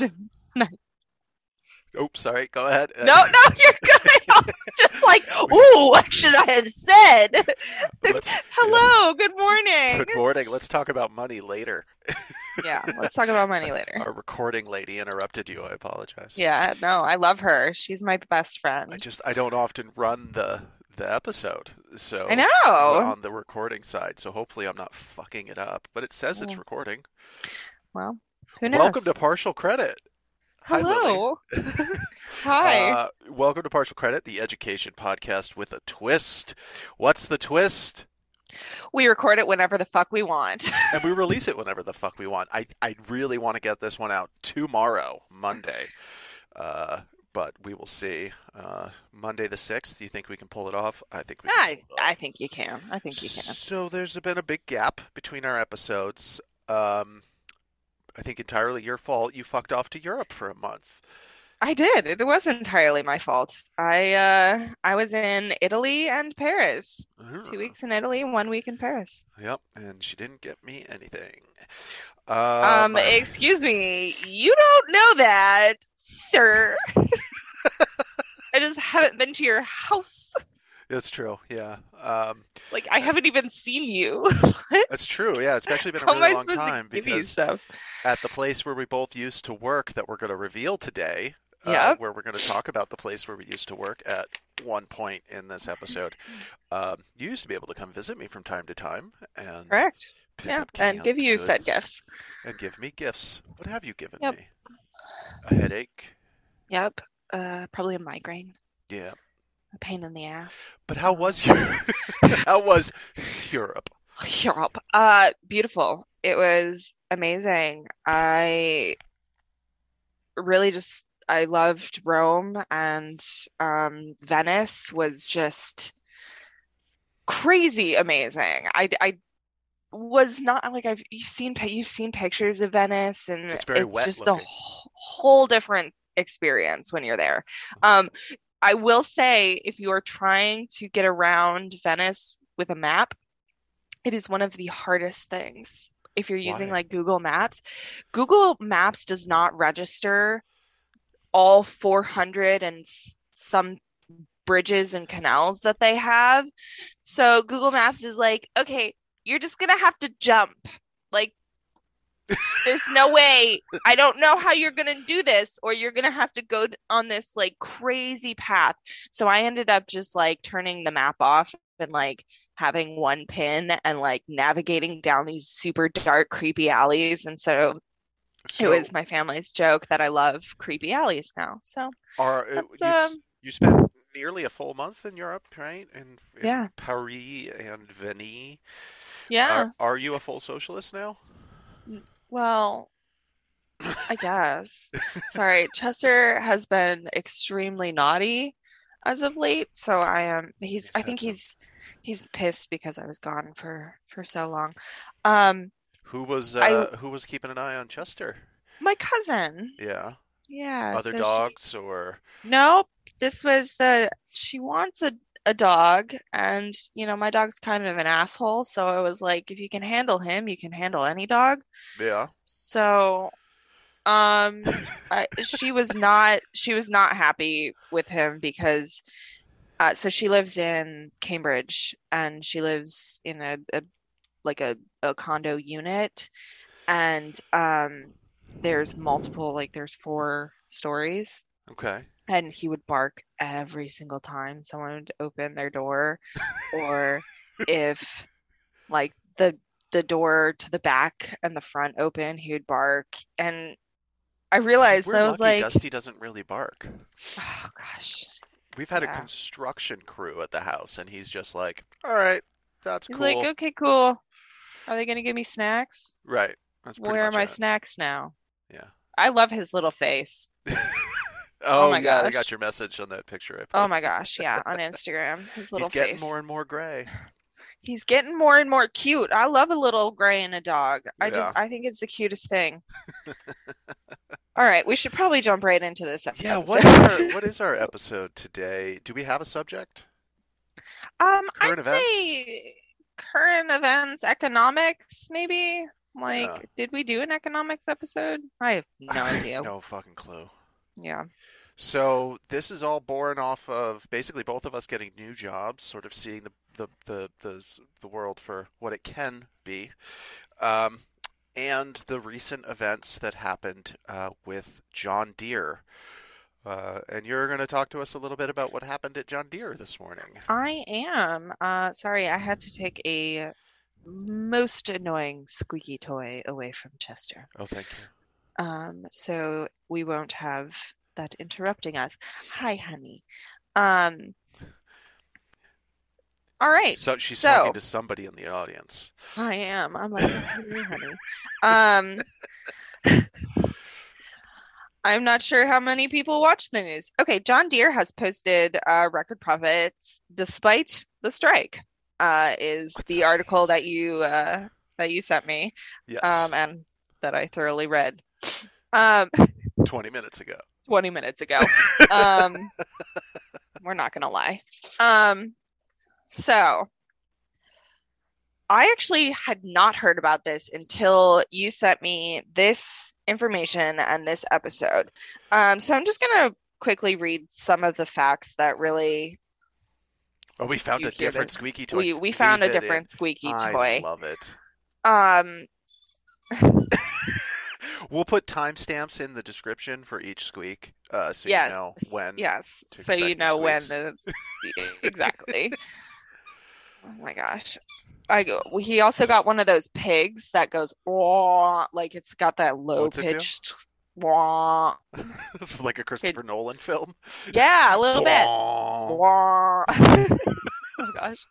Oops, sorry. Go ahead. No, no, you're good. I was just like, ooh, what should I have said? Hello, good morning. Good morning. Let's talk about money later. Yeah, let's talk about money later. Our recording lady interrupted you. I apologize. Yeah, no, I love her. She's my best friend. I just I don't often run the the episode, so I know. on the recording side. So hopefully I'm not fucking it up. But it says it's recording. Well, who knows? Welcome to Partial Credit. Hello. Hi. Uh, welcome to Partial Credit, the education podcast with a twist. What's the twist? we record it whenever the fuck we want. And we release it whenever the fuck we want. I I really want to get this one out tomorrow, Monday. Uh, but we will see. Uh, Monday the sixth. Do you think we can pull it off? I think we can. I, pull it off. I think you can. I think you can. So there's been a big gap between our episodes. Um, I think entirely your fault. You fucked off to Europe for a month. I did. It was entirely my fault. I uh I was in Italy and Paris. Two weeks in Italy, one week in Paris. Yep, and she didn't get me anything. Um, Um, excuse me, you don't know that, sir. I just haven't been to your house. That's true. Yeah. Um, Like I haven't even seen you. that's true. Yeah, it's actually been a really long time to give you because stuff? at the place where we both used to work that we're going to reveal today, uh, Yep. where we're going to talk about the place where we used to work at one point in this episode. Um, you used to be able to come visit me from time to time and Correct. Yeah, and give you said gifts. and give me gifts. What have you given Yep. me? A headache. Yep. Uh, probably a migraine. Yeah. A pain in the ass. But how was your? how was Europe? Europe. Uh, beautiful. It was amazing. I really just I loved Rome and um, Venice was just crazy amazing. I I was not like I've you've seen you've seen pictures of Venice and It's wet just a looking. wh- whole different experience when you're there. Um, I will say if you are trying to get around Venice with a map, it is one of the hardest things if you're using Why? like Google Maps. Google Maps does not register all 400 and some bridges and canals that they have. So Google Maps is like, okay, you're just gonna have to jump. Like, there's no way. I don't know how you're gonna do this, or you're gonna have to go on this like crazy path. So I ended up just like turning the map off and like having one pin and like navigating down these super dark, creepy alleys. And so it was my family's joke that I love creepy alleys now. So Are uh, you, um, you spent nearly a full month in Europe, right? In, in Yeah. Paris and Venice. yeah. Are, are you a full socialist now? Well, I guess. Sorry, Chester has been extremely naughty as of late, so I am he's I think he's he's pissed because I was gone for for so long. Um, Who was uh, I- who was keeping an eye on Chester? my cousin. Yeah. Yeah, Other so she- dogs or Nope. This was the she wants a a dog and you know my dog's kind of an asshole, so I was like if you can handle him, you can handle any dog. yeah. So, um, I, she was not she was not happy with him because, uh, so she lives in Cambridge and she lives in a, a like a, a condo unit, and um, there's multiple like there's four stories, Okay. and he would bark every single time someone would open their door, or if like the the door to the back and the front open, he would bark. And I realized We're I was lucky like, Dusty doesn't really bark. oh gosh. We've had a construction crew at the house, and he's just like, "All right, that's He's cool." like, okay, cool. Are they gonna give me snacks? Right. Where are my it. snacks now? Yeah. I love his little face. Oh, my yeah, I got your message on that picture I Oh my gosh, yeah, on Instagram, his little He's getting face. more and more gray. He's getting more and more cute. I love a little gray in a dog. I just I think it's the cutest thing. All right, we should probably jump right into this Yeah, episode. what is our what is our episode today? Do we have a subject? Um, Current I'd events? say current events, economics, maybe Like, Yeah. did we do an economics episode? I have no idea. No fucking clue. Yeah. So this is all born off of basically both of us getting new jobs, sort of seeing the the the the, the world for what it can be, um, and the recent events that happened uh, with John Deere. Uh, and you're going to talk to us a little bit about what happened at John Deere this morning. I am. Uh, sorry, I had to take a most annoying squeaky toy away from Chester. Oh, thank you. Um, so we won't have that interrupting us. Hi, honey. Um, all right. So she's so- talking to somebody in the audience. I am. I'm like, honey, honey. Um, I'm not sure how many people watch the news. Okay, John Deere has posted uh, record profits despite the strike. Uh, is What's the that article that you uh, that you sent me, Yes, um, and that I thoroughly read, um, 20 minutes ago. 20 minutes ago. Um, we're not gonna lie. Um, so I actually had not heard about this until you sent me this information and this episode. Um, so I'm just gonna quickly read some of the facts that really Oh, we found a different this. squeaky toy. we we found a Leave it different squeaky I toy. love it. Um, We'll put timestamps in the description for each squeak, uh, so you know when. yes, so you know when the exactly. Oh my gosh. I go, he also got one of those pigs that goes like it's got that low pitched wah. it's like a Christopher Nolan film. Yeah, a little bit. Oh gosh.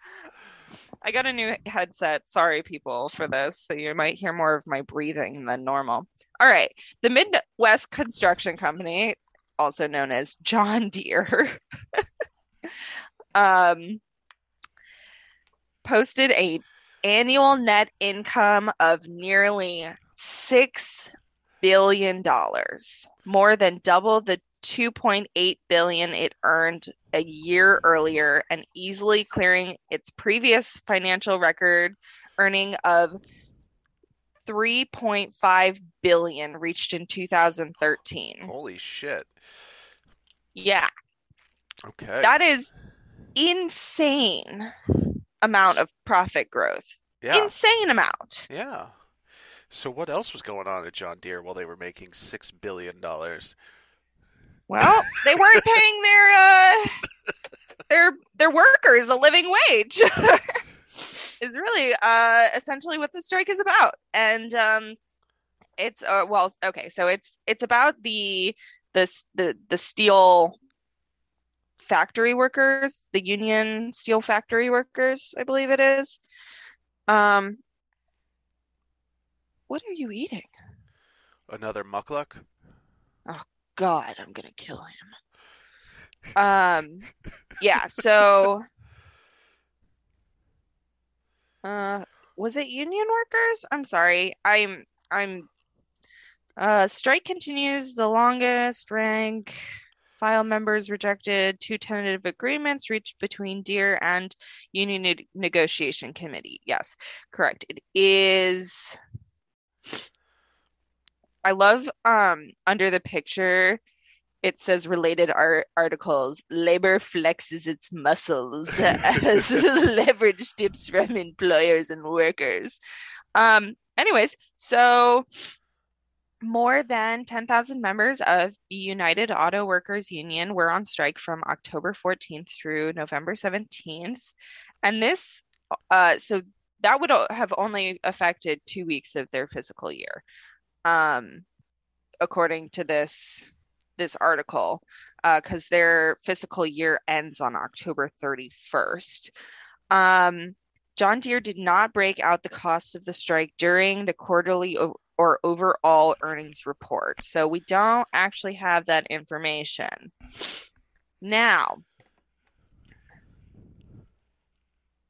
I got a new headset. Sorry, people, for this. So you might hear more of my breathing than normal. All right. The Midwest Construction Company, also known as John Deere, um, posted a annual net income of nearly six billion dollars, more than double the 2.8 billion it earned a year earlier and easily clearing its previous financial record earning of 3.5 billion reached in 2013. Holy shit. Yeah, Okay. that is insane amount of profit growth. yeah. Insane amount. Yeah. So what else was going on at John Deere while they were making six billion dollars? Well, they weren't paying their uh their their workers a living wage. is really uh essentially what the strike is about. And um it's uh well okay, so it's it's about the this the the steel factory workers, the union steel factory workers, I believe it is. Um what are you eating? Another muckluck? Oh God, I'm gonna kill him. Um, yeah, so uh was it union workers? I'm sorry. I'm I'm uh strike continues the longest rank file members rejected two tentative agreements reached between Deere and Union ne- Negotiation Committee. Yes, correct. It is I love um under the picture it says related art articles labor flexes its muscles as leverage tips from employers and workers um anyways so more than 10,000 members of the United Auto Workers Union were on strike from October 14th through November 17th. And this, uh, so that would have only affected two weeks of their physical year, um, according to this this article, because their fiscal year ends on October 31st. Um, John Deere did not break out the cost of the strike during the quarterly o- or overall earnings report. So we don't actually have that information. Now,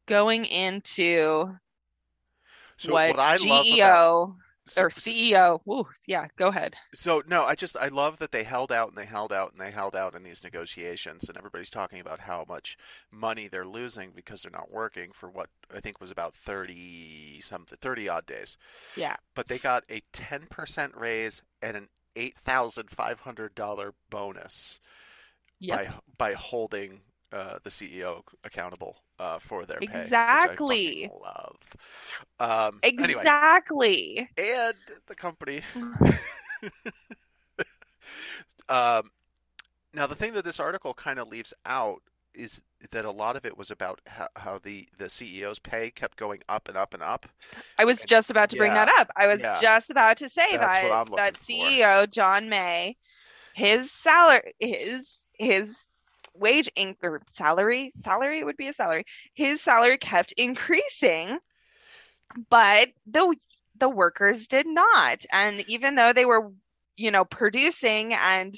going into So what, what I about GEO So- or CEO. Ooh, yeah, go ahead. So no, I just I love that they held out and they held out and they held out in these negotiations, and everybody's talking about how much money they're losing because they're not working for what I think was about thirty something, thirty odd days. Yeah. But they got a ten percent raise and an eight thousand five hundred dollar bonus Yep. by by holding uh, the CEO accountable uh, for their pay, Exactly. love. Um, Anyway, Exactly. and the company Um, now, the thing that this article kind of leaves out is that a lot of it was about how, how the, the CEO's pay kept going up and up and up. I was just about to bring Yeah. that up. I was Yeah. just about to say That's that that for. CEO John May, his salary, his his wage inc- or salary, salary would be a salary. His salary kept increasing, but the the workers did not. And even though they were, you know, producing and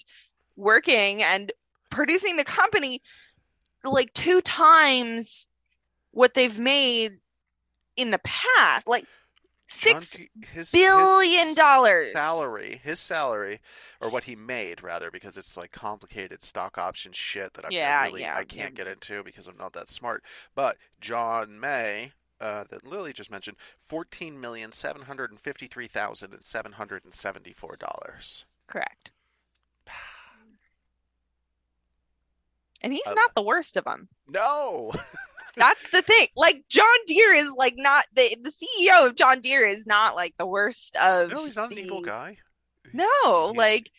working and producing the company like two times what they've made in the past, like six T- his, billion his dollars. salary, his salary, or what he made rather, because it's like complicated stock option shit that I'm Yeah, really yeah, I can't yeah. get into because I'm not that smart. But John May. Uh, that Lily just mentioned, fourteen million seven hundred and fifty-three thousand and seven hundred and seventy-four dollars. Correct. And he's Uh, not the worst of them. No, That's the thing. Like John Deere is like not the the CEO of John Deere is not like the worst of no, he's not an evil guy. No, He's- like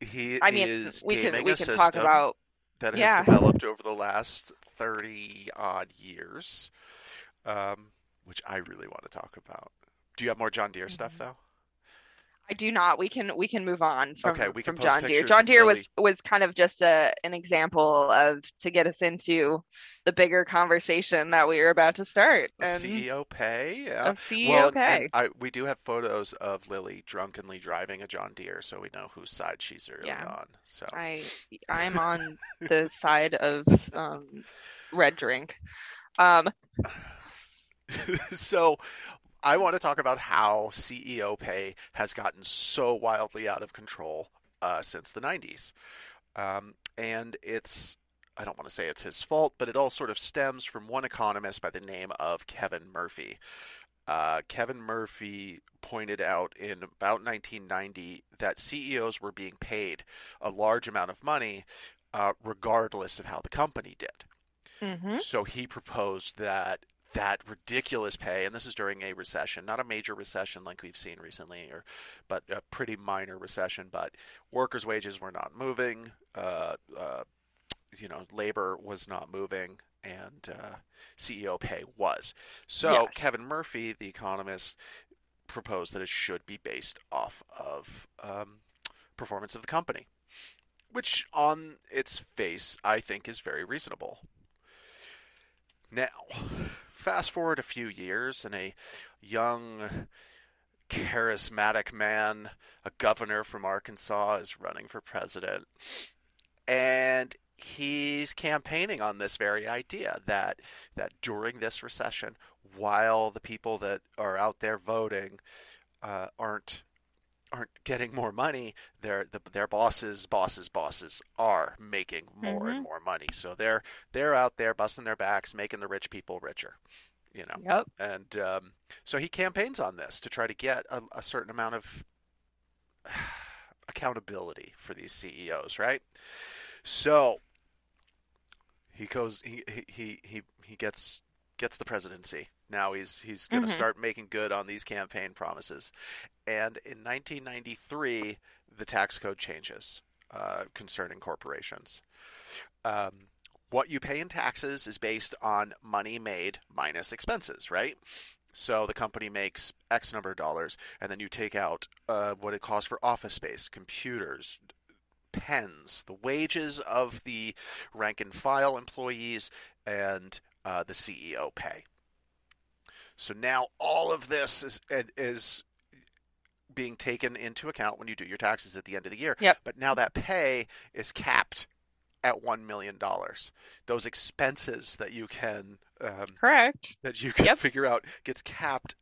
He I mean, we can we can talk about that has yeah. developed over the last 30 odd years, um, which I really want to talk about. Do you have more John Deere stuff, Mhm. though? I do not. We can we can move on from Okay, we from John Deere. John Deere was was kind of just a an example of to get us into the bigger conversation that we were about to start and CEO pay? Yeah. of CEO Well, pay. I, we do have photos of Lily drunkenly driving a John Deere, so we know whose side she's early Yeah. on. So I I'm on the side of um, red drink. Um, so I want to talk about how CEO pay has gotten so wildly out of control uh, since the 90s. Um, and it's, I don't want to say it's his fault, but it all sort of stems from one economist by the name of Kevin Murphy. Uh, Kevin Murphy pointed out in about 1990 that CEOs were being paid a large amount of money uh, regardless of how the company did. mhm. So he proposed that that ridiculous pay, and this is during a recession, not a major recession like we've seen recently, or but a pretty minor recession. But workers' wages were not moving. Uh, uh, you know, labor was not moving, and uh, CEO pay was. So Yeah. Kevin Murphy, the economist, proposed that it should be based off of um, performance of the company, which on its face I think is very reasonable. Now, fast forward a few years, and a young, charismatic man, a governor from Arkansas, is running for president. And he's campaigning on this very idea that that during this recession, while the people that are out there voting uh, aren't aren't getting more money, their the, their bosses, bosses, bosses are making more and Mhm. more money. So they're they're out there busting their backs, making the rich people richer. You know, Yep. and um, so he campaigns on this to try to get a, a certain amount of accountability for these CEOs, right? So he goes, he he he, he gets gets the presidency. Now he's he's going to Mhm. start making good on these campaign promises. And in 1993, the tax code changes uh, concerning corporations. Um, what you pay in taxes is based on money made minus expenses, right? So the company makes X number of dollars, and then you take out uh, what it costs for office space, computers, pens, the wages of the rank and file employees, and uh, the CEO pay. So now all of this is is being taken into account when you do your taxes at the end of the year. Yep. But now that pay is capped at one million dollars. Those expenses that you can um, Correct. that you can Yep. figure out gets capped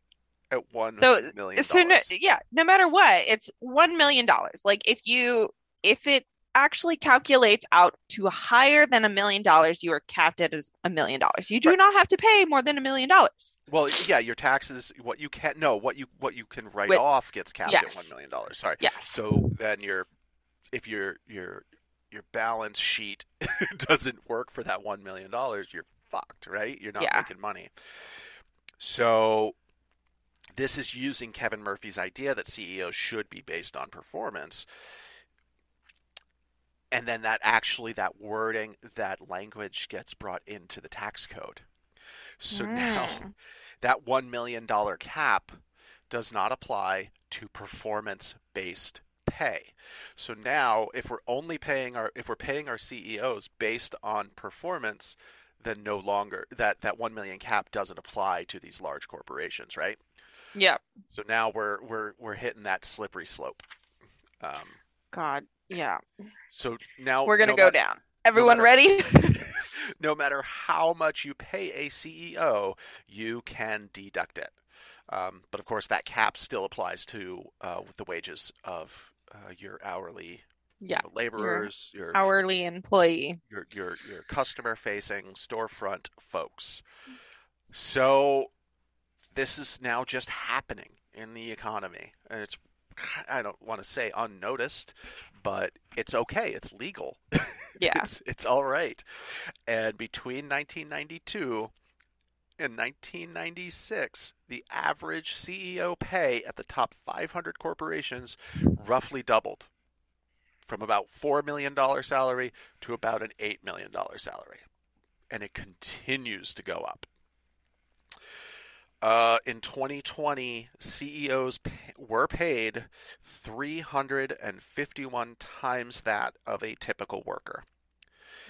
at one So- million So no, yeah, no matter what, it's one million dollars. Like if you if it actually calculates out to higher than a million dollars, you are capped at as a million dollars. You do Right. not have to pay more than a million dollars. Well, yeah, your taxes, what you can no, what you what you can write With- off gets capped at million dollars. Sorry. Yeah. So then your if your your your balance sheet doesn't work for that one million dollars, you're fucked, right? You're not Yeah. making money. So this is using Kevin Murphy's idea that CEOs should be based on performance. And then that actually that wording, that language gets brought into the tax code. So now Mm. that $1 million cap does not apply to performance based pay. So now if we're only paying our if we're paying our CEOs based on performance, then no longer that that 1 million cap doesn't apply to these large corporations, right? Yeah. So now we're we're we're hitting that slippery slope. Um, God. Yeah. so now We're gonna no go down. Everyone matter- ready? no matter how much you pay a CEO, you can deduct it. Um, but of course, that cap still applies to uh, the wages of uh, your hourly you Yeah. know, laborers, your Hourly employee. your your your customer facing storefront folks. So this is now just happening in the economy and it's I don't want to say unnoticed, but it's okay. It's legal. Yeah. It's it's all right. And between 1992 and 1996, the average CEO pay at the top 500 corporations roughly doubled from about $4 million salary to about an $8 million salary. And it continues to go up. Uh, in 2020, CEOs pa- were paid 351 times that of a typical worker.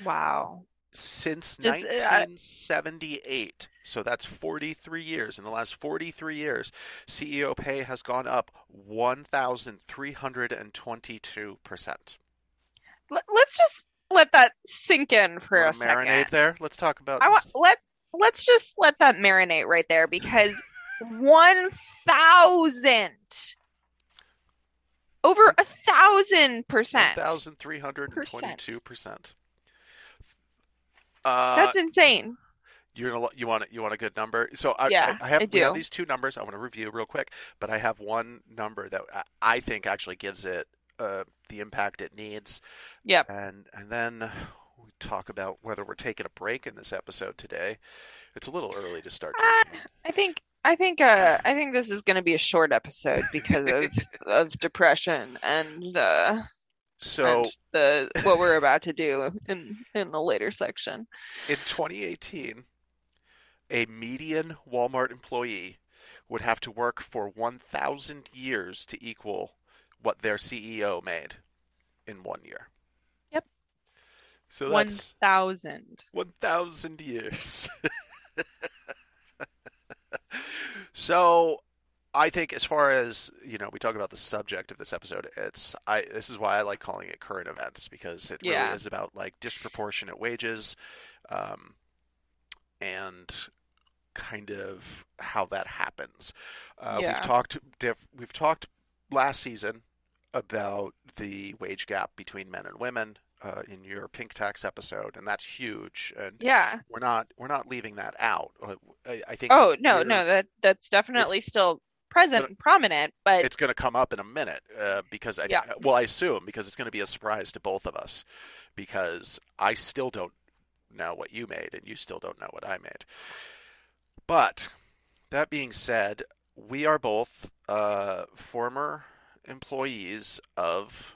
Wow. Since Just, uh, 1978, so that's 43 years. In the last 43 years, CEO pay has gone up 1,322%. Let, let's just let that sink in for a second. marinate there. Let's talk about I want let let's just let that marinate right there because one thousand over a thousand percent. 1,322%. Uh, That's insane. You're gonna, you want you want a good number. So I, Yeah, I, I have I we have these two numbers. I want to review real quick, but I have one number that I, I think actually gives it uh, the impact it needs. Yep. And and then we talk about whether we're taking a break in this episode today. It's a little early to start. Drinking. I think I think uh I think this is going to be a short episode because of of depression and uh So and the what we're about to do in in the later section. in 2018, a median Walmart employee would have to work for 1,000 years to equal what their CEO made in one year. So that's thousand. 1,000 years. so I think as far as, you know, we talk about the subject of this episode, it's I this is why I like calling it current events because it Yeah. really is about like disproportionate wages um, and kind of how that happens. Uh, Yeah. We've talked diff- we've talked last season about the wage gap between men and women uh, in your pink tax episode, and that's huge. And Yeah. we're not we're not leaving that out. Uh, I, I think. Oh no, no, that that's definitely still present and prominent, but It's going to come up in a minute uh, because I Yeah. well I assume because it's going to be a surprise to both of us because I still don't know what you made and you still don't know what I made. But that being said, we are both uh, former employees of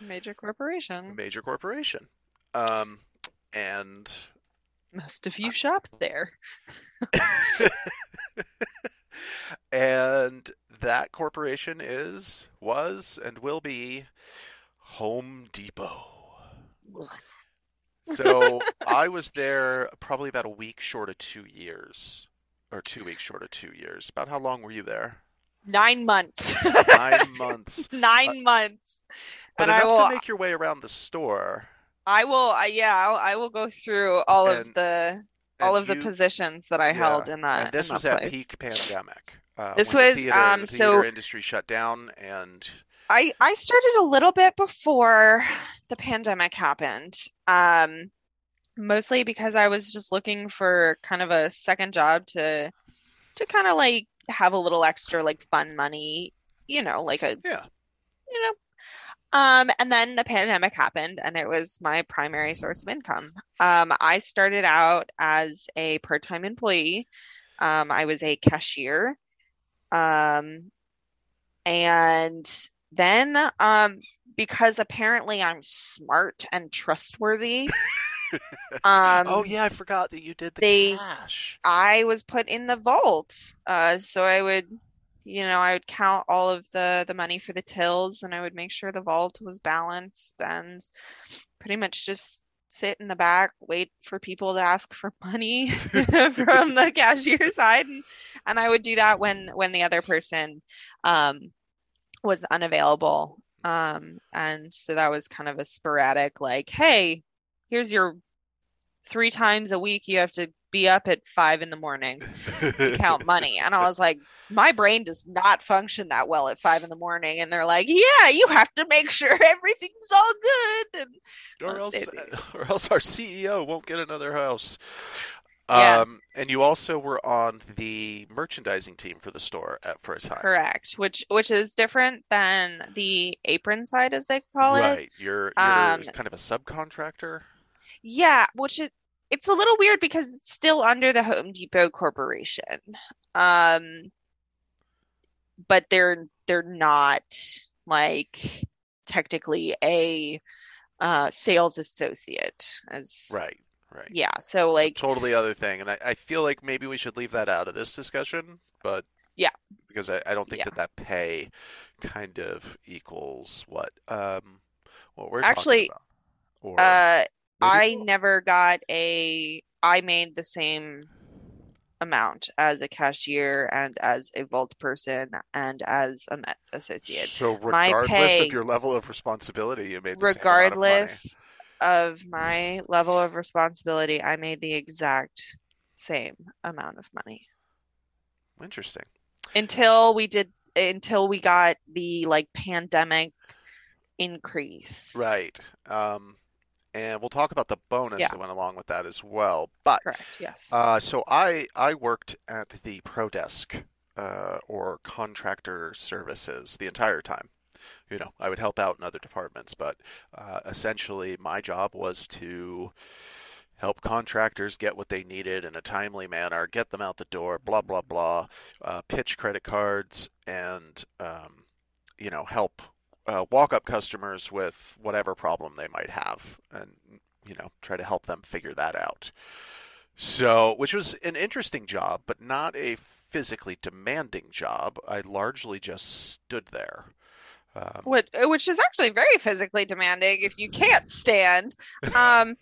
major corporation. major corporation, um, and Most of you shop there. and that corporation is was and will be Home Depot. So I was there probably about a week short of two years, or two weeks short of two years. About how long were you there? Nine months. Nine months. Nine months. But and I enough will, to make your way around the store. I will, I, yeah, I'll, I will go through all of the all and of the positions that I yeah, held in that. and this in was that at peak pandemic. Uh, This when the was, theater, um, the so- industry shut down, and I I started a little bit before the pandemic happened. Um, mostly because I was just looking for kind of a second job to to kind of like have a little extra like fun money, you know, like a yeah, you know. Um, and then the pandemic happened and it was my primary source of income. Um, I started out as a part-time employee. Um, I was a cashier. Um, and then um, because apparently I'm smart and trustworthy, um, oh yeah, I forgot that you did the they- cash. I was put in the vault. Uh, so I would, you know, I would count all of the the money for the tills, and I would make sure the vault was balanced, and pretty much just sit in the back, wait for people to ask for money from the cashier side, and, and I would do that when when the other person um, was unavailable. Um, and so that was kind of a sporadic, like, hey, here's your three times a week you have to be up at five in the morning to count money. And I was like, my brain does not function that well at five in the morning. And they're like, yeah, you have to make sure everything's all good. And or else, It- or else our CEO won't get another house. Yeah. Um, and you also were on the merchandising team for the store at a time. correct, which which is different than the apron side, as they call it. Right. You're you're Um, kind of a subcontractor. Yeah, which is it's a little weird because it's still under the Home Depot Corporation. Um, but they're they're not like technically a uh sales associate as Right. Right. yeah, so like Totally other thing, and I, I feel like maybe we should leave that out of this discussion, but Yeah. because I, I don't think Yeah. that that pay kind of equals what um what we're Actually, talking about. Or uh I never got a I made the same amount as a cashier and as a vault person and as a Met associate. So regardless pay- of your level of responsibility, you made the same amount of regardless of my level of responsibility, I made the exact same amount of money Interesting. until we did until we got the like pandemic increase. Right. Um, and we'll talk about the bonus Yeah. that went along with that as well. But Correct. Yes. uh, so I I worked at the Pro Desk uh, or contractor services the entire time. You know, I would help out in other departments, but uh, essentially my job was to help contractors get what they needed in a timely manner, get them out the door, blah blah blah, uh, pitch credit cards, and um, you know help uh, walk up customers with whatever problem they might have, and you know try to help them figure that out. So, which was an interesting job, but not a physically demanding job. I largely just stood there. Um, which, which is actually very physically demanding if you can't stand. Um,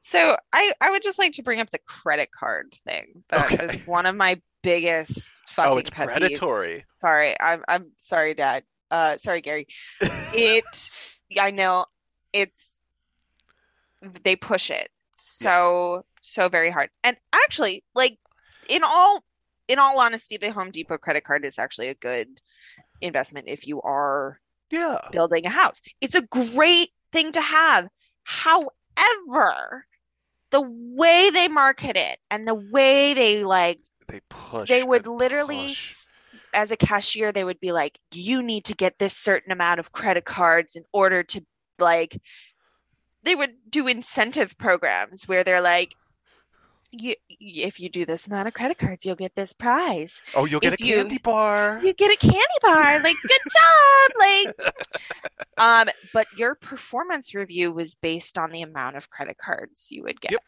so I, I would just like to bring up the credit card thing. That is Okay. one of my biggest fucking oh, it's pet peeves. predatory. Sorry, I'm I'm sorry, Dad. Uh, sorry, Gary. It, I know, it's they push it so so very hard. And actually, like in all in all honesty, the Home Depot credit card is actually a good investment if you are Yeah. building a house. It's a great thing to have. However, the way they market it and the way they like They push. They would literally- push. As a cashier, they would be like, you need to get this certain amount of credit cards in order to like they would do incentive programs where they're like you if you do this amount of credit cards, you'll get this prize. Oh, you'll get if a you- candy bar. You get a candy bar. Like, good job. Like um, but your performance review was based on the amount of credit cards you would get. Yep.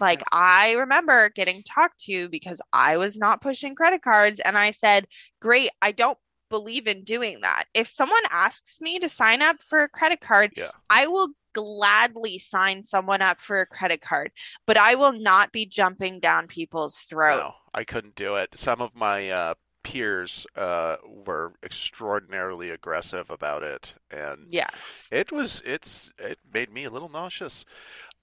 Like I remember getting talked to because I was not pushing credit cards and I said, "Great, I don't believe in doing that. If someone asks me to sign up for a credit card, Yeah. I will gladly sign someone up for a credit card, but I will not be jumping down people's throat." No, I couldn't do it. Some of my uh, peers uh, were extraordinarily aggressive about it, and Yes. it was it's it made me a little nauseous.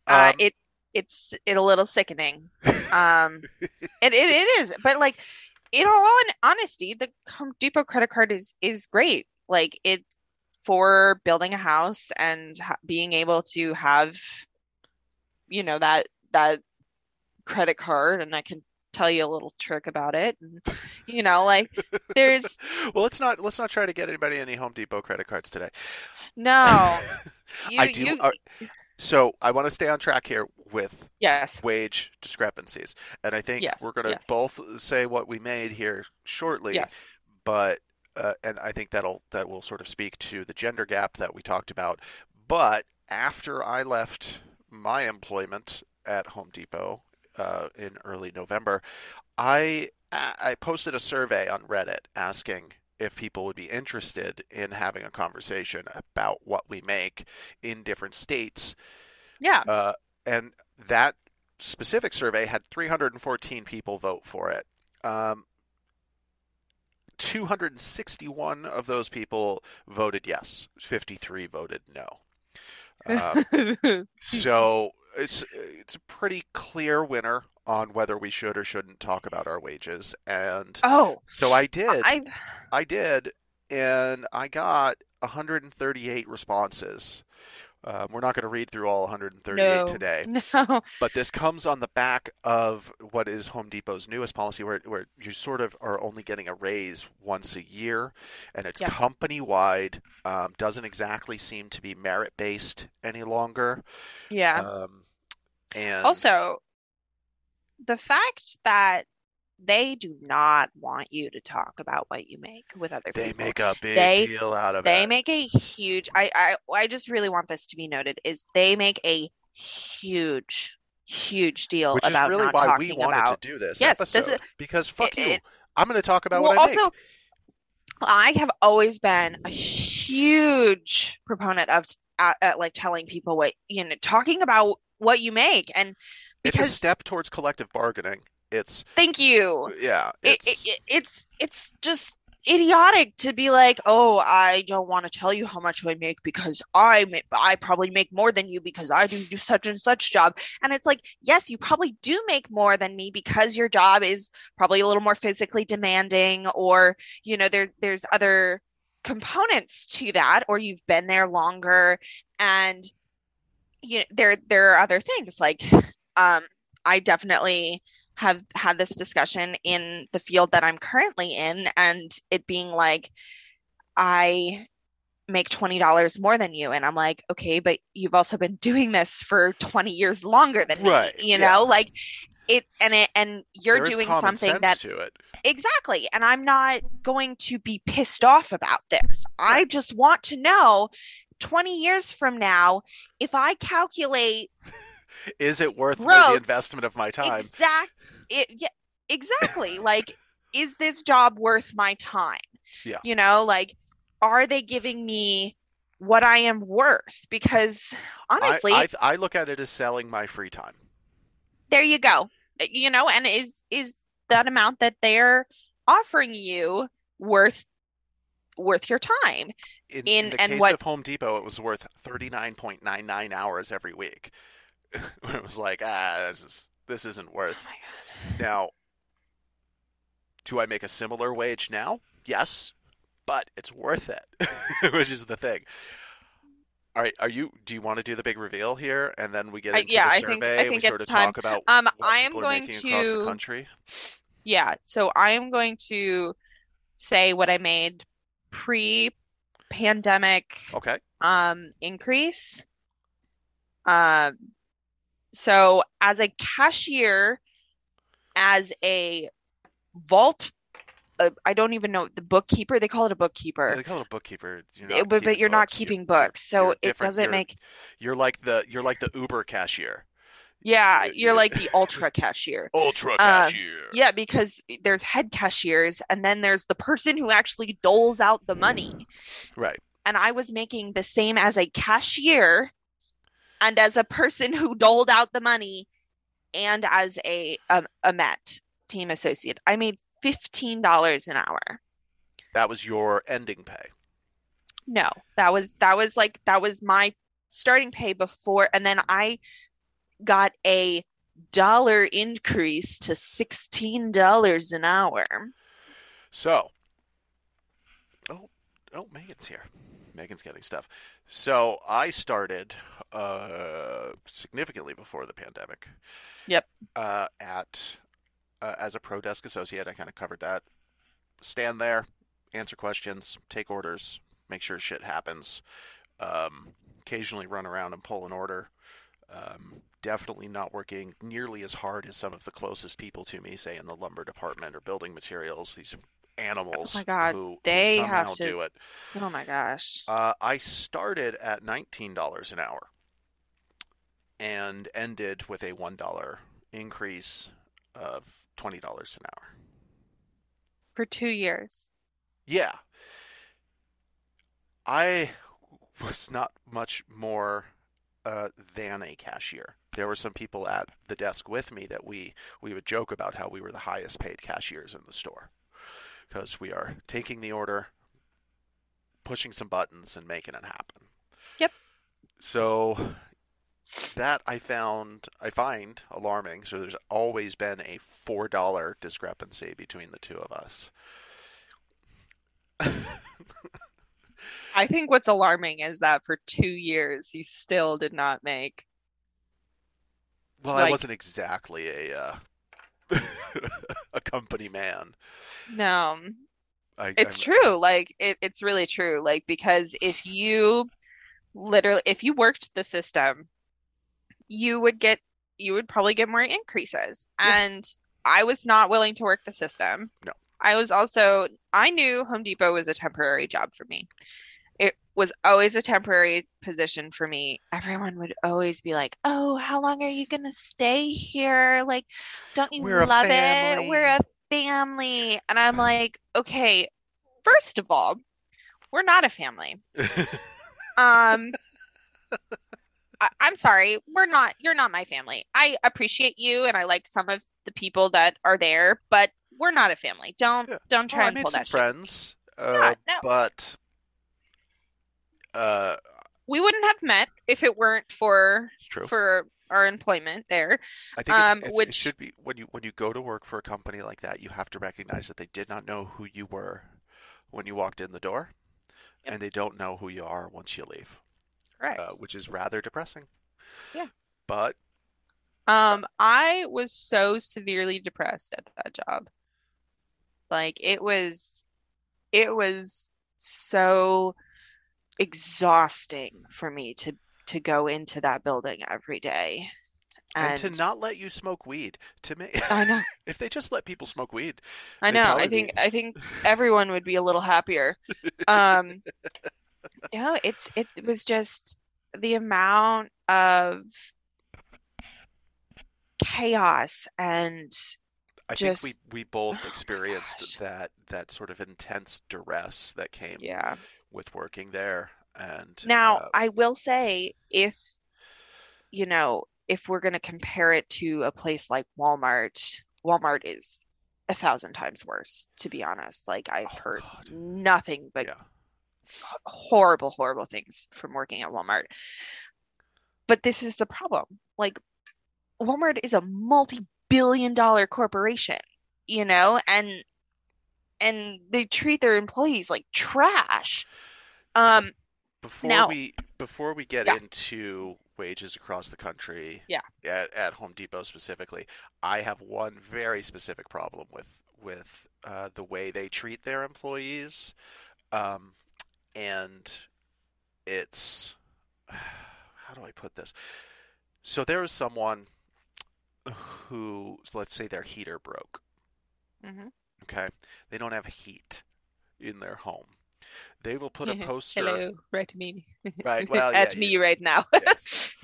uh, Um, it it's it a little sickening. Um, it, it it is, but like in all hon- honesty, the Home Depot credit card is is great. Like it for building a house and ha being able to have, you know, that that credit card, and I can tell you a little trick about it. And, you know, like there's well, let's not let's not try to get anybody any Home Depot credit cards today. no, you I do. you uh, so I want to stay on track here with yes, wage discrepancies, and I think yes, we're going to yeah, both say what we made here shortly. yes, but uh, and I think that'll that will sort of speak to the gender gap that we talked about. But after I left my employment at Home Depot uh, in early November, I I posted a survey on Reddit asking if people would be interested in having a conversation about what we make in different states, yeah. uh, and that specific survey had 314 people vote for it. Um, 261 of those people voted yes. 53 voted no. Um, so it's it's a pretty clear winner on whether we should or shouldn't talk about our wages. And Oh, so I did. I I did, and I got 138 responses. Um, we're not going to read through all 138 no, today, no. but this comes on the back of what is Home Depot's newest policy, where where you sort of are only getting a raise once a year, and it's company wide. Um, doesn't exactly seem to be merit based any longer. yeah. Um, and Also, the fact that they do not want you to talk about what you make with other they people. They make a big They deal out of they it, They make a huge I, I I just really want this to be noted is they make a huge huge deal which is really why we wanted about to do this yes it, because fuck it, you. it I'm going to talk about well what I make. also I have always been a huge proponent of uh, uh, like telling people what you know talking about what you make and It's a because step towards collective bargaining. It's thank you yeah, it, it, it's it it's it's just idiotic to be like, oh, I don't want to tell you how much I make because I I probably make more than you because I do do such and such job. And it's like, yes, you probably do make more than me because your job is probably a little more physically demanding, or you know, there there's other components to that, or you've been there longer, and you know, there there are other things like, um, I definitely have had this discussion in the field that I'm currently in, and it being like, I make $20 more than you. And I'm like, okay, but you've also been doing this for 20 years longer than me, you Yeah. know, like it, and it, and you're doing something that to it. exactly. And I'm not going to be pissed off about this. I just want to know 20 years from now, if I calculate Is it worth the investment of my time? exact it yeah exactly like is this job worth my time Yeah. you know like are they giving me what i am worth because honestly I, I I look at it as selling my free time. there you go you know and is is that amount that they're offering you worth worth your time In, In- in the and case what- of Home Depot, it was worth 39.99 hours every week. it was like, ah, this is this isn't worth. oh Now, do I make a similar wage now? Yes, but it's worth it, which is the thing. All right, are you? Do you want to do the big reveal here, and then we get I- into yeah, the I survey? think- I and we sort of time. talk about Um, what I am going across the to- country. yeah so i am going to say what i made pre pandemic Okay, um increase. Um so as a cashier, as a vault, uh, I don't even know the bookkeeper. They call it a Yeah, bookkeeper, they call it a bookkeeper. You're Uh, not but but you're not books. You're- keeping you're- books, so it doesn't You're- make. You're like the you're like the Uber cashier, Yeah, you're- like the ultra cashier. ultra Um, cashier. Yeah, because there's head cashiers, and then there's the person who actually doles out the money. Right. and I was making the same as a cashier and as a person who doled out the money and as a a, a Met team associate. I made fifteen dollars an hour. That was your ending pay. No, that was that was like that was my starting pay before, and then I got a dollar increase to sixteen dollars an hour. So, oh, oh, Megan's here. Megan's getting stuff. So I started uh, significantly before the pandemic. Yep. Uh, at uh, as a pro desk associate, I kind of covered that. Stand there, answer questions, take orders, make sure shit happens. Um, occasionally run around and pull an order. Um, definitely not working nearly as hard as some of the closest people to me, say in the lumber department or building materials. These animals Oh my God, who, who they somehow have to- do it. Oh my gosh. Uh, I started at nineteen dollars an hour, and ended with a one dollar increase of twenty dollars an hour. For two years. Yeah, I was not much more uh, than a cashier. There were some people at the desk with me that we we would joke about how we were the highest paid cashiers in the store because we are taking the order, pushing some buttons, and making it happen. Yep. So that I found I find alarming. So there's always been a four dollar discrepancy between the two of us. I think what's alarming is that for two years you still did not make. Well, I wasn't exactly a uh, a company man. No, I, it's I'm- true. Like it, it's really true. Like because if you literally, if you worked the system, you would get, you would probably get more increases. Yeah. And I was not willing to work the system. No. I was also, I knew Home Depot was a temporary job for me. Was always a temporary position for me. Everyone would always be like, "Oh, how long are you gonna stay here? Like, don't you We're love family." it? We're a family." And I'm like, "Okay, first of all, we're not a family. Um, I, I'm sorry, we're not. You're not my family. I appreciate you, and I like some of the people that are there, but we're not a family. Don't Yeah. don't Oh, try I and pull that shit. friends, uh, Yeah, no. but uh, We wouldn't have met if it weren't for true. for our employment there. I think um, it's, it's, it which- should be when you when you go to work for a company like that, you have to recognize that they did not know who you were when you walked in the door, Yep. and they don't know who you are once you leave, Correct. uh, which is rather depressing. Yeah. But Um, I was so severely depressed at that job. Like it was, it was so exhausting for me to to go into that building every day. and, to not let you smoke weed, to me, I know, if they just let people smoke weed, I know. I think be- I think everyone would be a little happier. Um, you know, it's it was just the amount of chaos and I Just- think we we both Oh experienced gosh. that that sort of intense duress that came yeah. With working there, and Now, uh, I will say if, you know, if we're going to compare it to a place like Walmart, Walmart is a thousand times worse, to be honest. Like I've Oh, heard God. nothing but yeah. horrible, horrible things from working at Walmart. But this is the problem. Like Walmart is a multi-billion dollar corporation, you know, and and they treat their employees like trash. Um, Before Now- we before we get Yeah. into wages across the country, Yeah. at, at Home Depot specifically, I have one very specific problem with with uh, the way they treat their employees, um, and it's how do I put this? So there is someone who, let's say, their heater broke. mhm. Okay, they don't have heat in their home. They will put a poster. Hello, right me. Right, well, At yeah, me right now. Yes.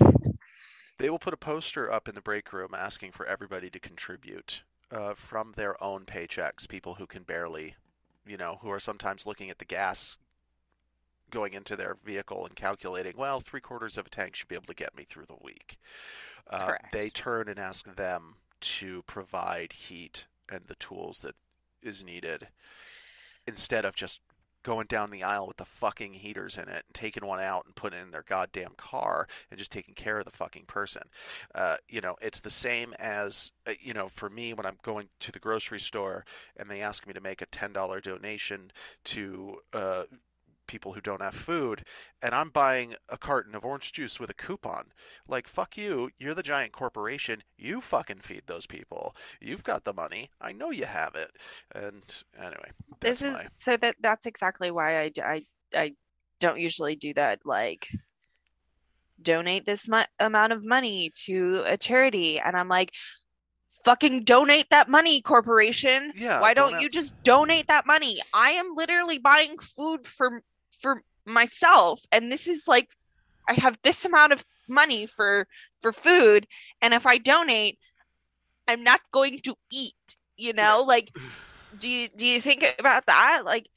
They will put a poster up in the break room asking for everybody to contribute uh, from their own paychecks. People who can barely, you know, who are sometimes looking at the gas going into their vehicle and calculating, well, three quarters of a tank should be able to get me through the week. Uh, Correct. they turn and ask them to provide heat and the tools that is needed instead of just going down the aisle with the fucking heaters in it and taking one out and putting it in their goddamn car and just taking care of the fucking person. Uh, you know, it's the same as, uh, you know, for me when I'm going to the grocery store and they ask me to make a $10 donation to uh, people who don't have food and I'm buying a carton of orange juice with a coupon. Like fuck you, you're the giant corporation. You fucking feed those people. You've got the money. I know you have it. And anyway, This is so that that's exactly why I, I, I don't usually do that. Like, donate this mu amount of money to a charity. And I'm like, fucking donate that money, corporation. Yeah, Why don't don't have- you just donate that money? I am literally buying food for for myself, and this is like I have this amount of money for for food, and if I donate, I'm not going to eat, you know? Like do you do you think about that? Like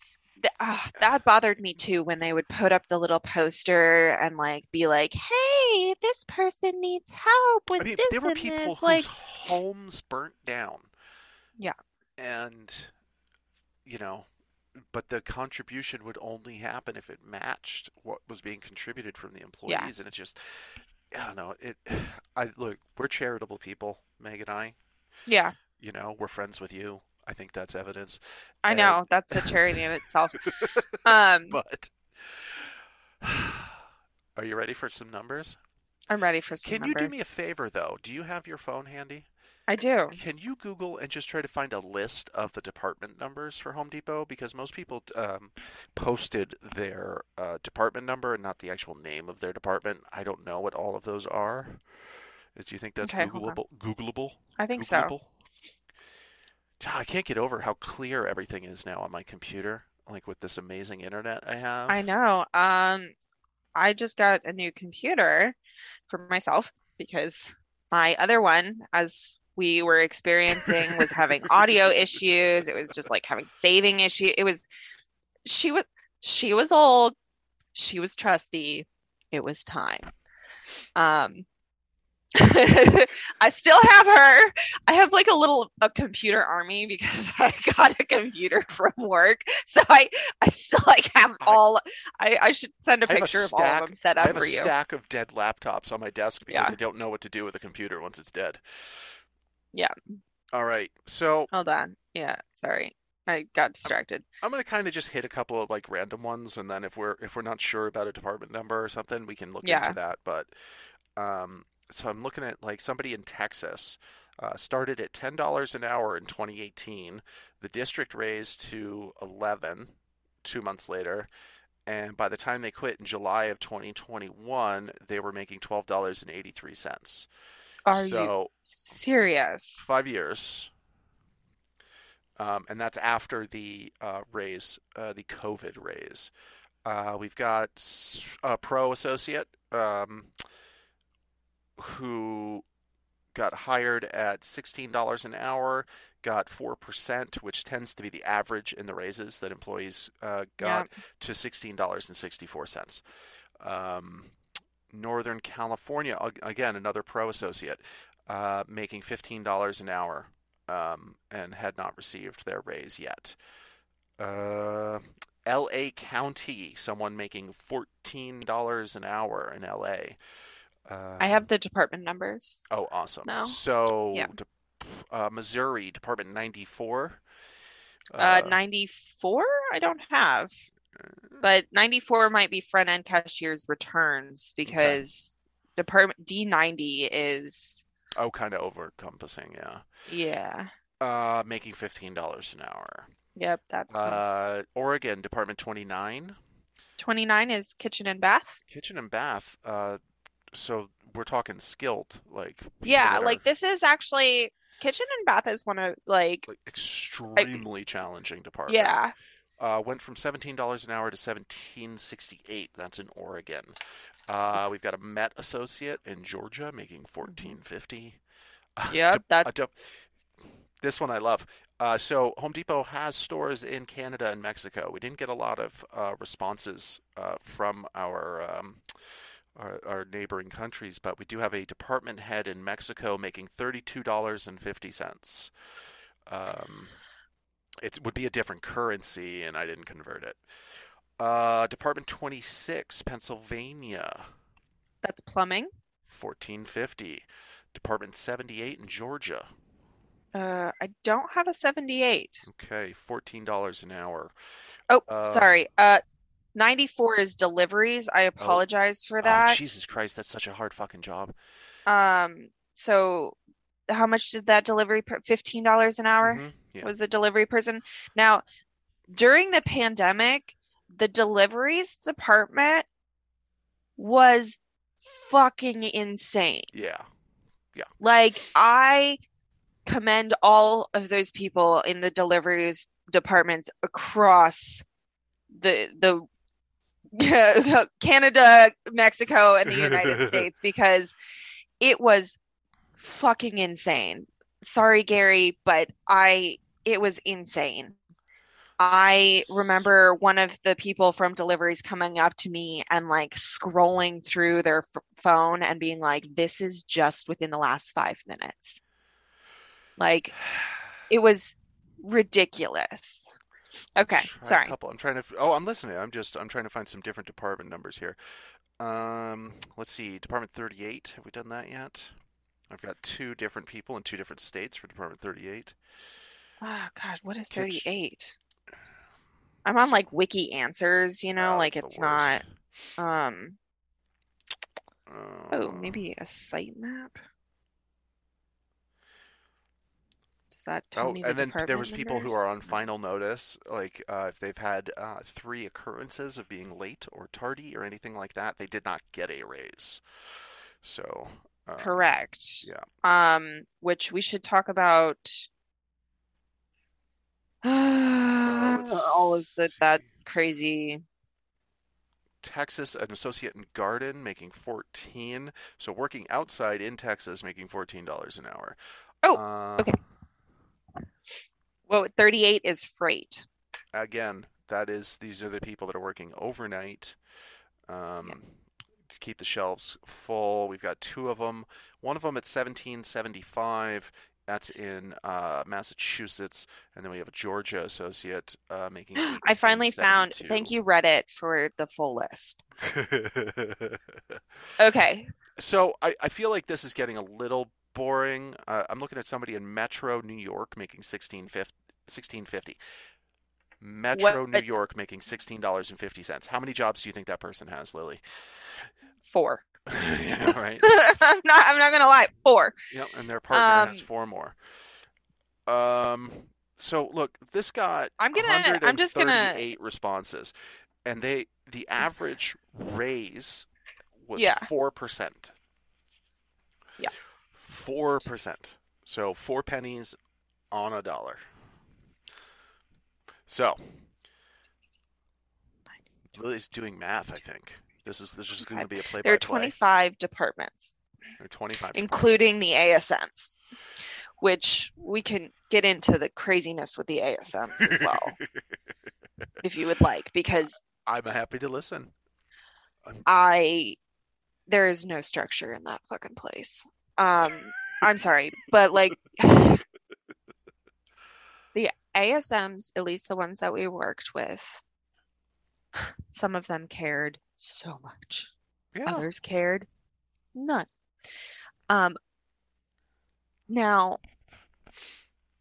th- ah, that bothered me too when they would put up the little poster and like be like, "Hey, this person needs help with I mean, this there were people this." whose Like, homes burnt down. Yeah. And, you know, but the contribution would only happen if it matched what was being contributed from the employees, and it just, I don't know. It, I look, we're charitable people, Meg and I. yeah, You know, we're friends with you. I think that's evidence. I And- know that's a charity in itself. Um, But, are you ready for some numbers? I'm ready for some Can you do me a favor, though? Do you have your phone handy? I do. Can you Google and just try to find a list of the department numbers for Home Depot? Because most people um, posted their uh, department number and not the actual name of their department. I don't know what all of those are. Do you think that's Okay. Googleable? Googleable? I think so. Googleable? I can't get over how clear everything is now on my computer, like with this amazing internet I have. I know. Um, I just got a new computer for myself because my other one, as we were experiencing, was having audio issues. It was just like having saving issue. It was she was she was old, she was trusty. It was time. Um, I still have her. I have like a little a computer army because I got a computer from work. So I I still like have all I I should send a I have a picture of all of stack- them set I up have for a you. stack of dead laptops on my desk because Yeah. I don't know what to do with a computer once it's dead. Yeah. All right. So Hold on. Yeah, sorry. I got distracted. I'm gonna kind of just hit a couple of like random ones, and then if we're if we're not sure about a department number or something, we can look Yeah. into that. But um, so I'm looking at like somebody in Texas uh, started at ten dollars an hour in 2018. The district raised to eleven two months later, and by the time they quit in July of 2021, they were making twelve dollars and eighty three cents. Are you So serious? five years. Um, and that's after the uh, raise, uh, the COVID raise. Uh, we've got a pro associate um, who got hired at $16 an hour, got 4%, which tends to be the average in the raises that employees uh, got, to $16.64. Um, Northern California, again, another pro associate, uh, making $15 an hour um, and had not received their raise yet. Uh, LA County, someone making $14 an hour in LA. Uh, I have the department numbers. Oh, awesome. No? So, Yeah. de- uh, Missouri, Department 94. Uh, 94 I don't have, but 94 might be front end cashier's returns because department D90 is oh, kind of over encompassing, yeah. yeah. Uh, making $15 an hour. Yep, that sounds. Uh, Oregon, Department 29. 29 is kitchen and bath. Kitchen and bath. Uh, so we're talking skilled, like Yeah, like this is actually kitchen and bath is one of like like extremely challenging department. yeah. Uh, went from seventeen dollars an hour to seventeen sixty eight. That's in Oregon. Uh, we've got a Met associate in Georgia making fourteen fifty. Yep, that's this one I love. Uh, so Home Depot has stores in Canada and Mexico. We didn't get a lot of uh, responses uh, from our, um, our our neighboring countries, but we do have a department head in Mexico making thirty-two dollars and fifty cents. Um, it would be a different currency, and I didn't convert it. Uh, Department 26, Pennsylvania, That's plumbing. 1450. Department 78 in Georgia. Uh, I don't have a 78. Okay, $14 an hour. Oh, Uh, sorry. Uh, 94 is deliveries. I apologize for Oh, that. Jesus Christ, that's such a hard fucking job. Um, so how much did that delivery per $15 an hour Mhm, Yeah. was the delivery person? Now, during the pandemic, the deliveries department was fucking insane. Yeah. Yeah. Like, I commend all of those people in the deliveries departments across the the Canada, Mexico, and the United States because it was fucking insane. Sorry, Gary, but I it was insane. I remember one of the people from deliveries coming up to me and like scrolling through their f- phone and being like, "This is just within the last five minutes." Like it was ridiculous. Okay, Let's try a sorry. couple. I'm trying to. Oh, I'm listening. I'm just. I'm trying to find some different department numbers here. Um, let's see. Department 38. Have we done that yet? I've got two different people in two different states for Department 38. Oh God, what is Kitch- 38? I'm on like Wiki Answers, you know, Oh, like it's it's the not worst. um oh, Uh, maybe a site map. Does that tell Oh, me the and then there department was people number? who are on final notice, like uh, if they've had uh, three occurrences of being late or tardy or anything like that, they did not get a raise. So, uh, Correct. yeah. Um, which we should talk about all of the that crazy Texas, an associate in garden making 14. So working outside in Texas making $14 an hour. Oh, Uh, okay. well, 38 is freight. Again, that is these are the people that are working overnight um, to keep the shelves full. We've got two of them. One of them at 1775. That's in uh, Massachusetts, and then we have a Georgia associate uh, making. I finally found, thank you, Reddit, for the full list. Okay. So I, I feel like this is getting a little boring. Uh, I'm looking at somebody in Metro New York making 1650. 1650. Metro New York making $16.50. How many jobs do you think that person has, Lily? Four. yeah, right. I'm not I'm not gonna lie. Four. Yep, and their partner has Um, four more. Um, so look, this got I'm gonna- I'm just gonna- Eight responses, and they the average raise was Yeah. four percent. Yeah. Four percent. So four pennies on a dollar. So Lily's doing math. I think this is this is going to be a play There are 25 departments, There are 25. including the ASMs, which we can get into the craziness with the ASMs as well, if you would like, because I'm happy to listen. I there is no structure in that fucking place. Um, I'm sorry, but like the ASMs, at least the ones that we worked with, some of them cared so much. Yeah. Others cared none. Um, now,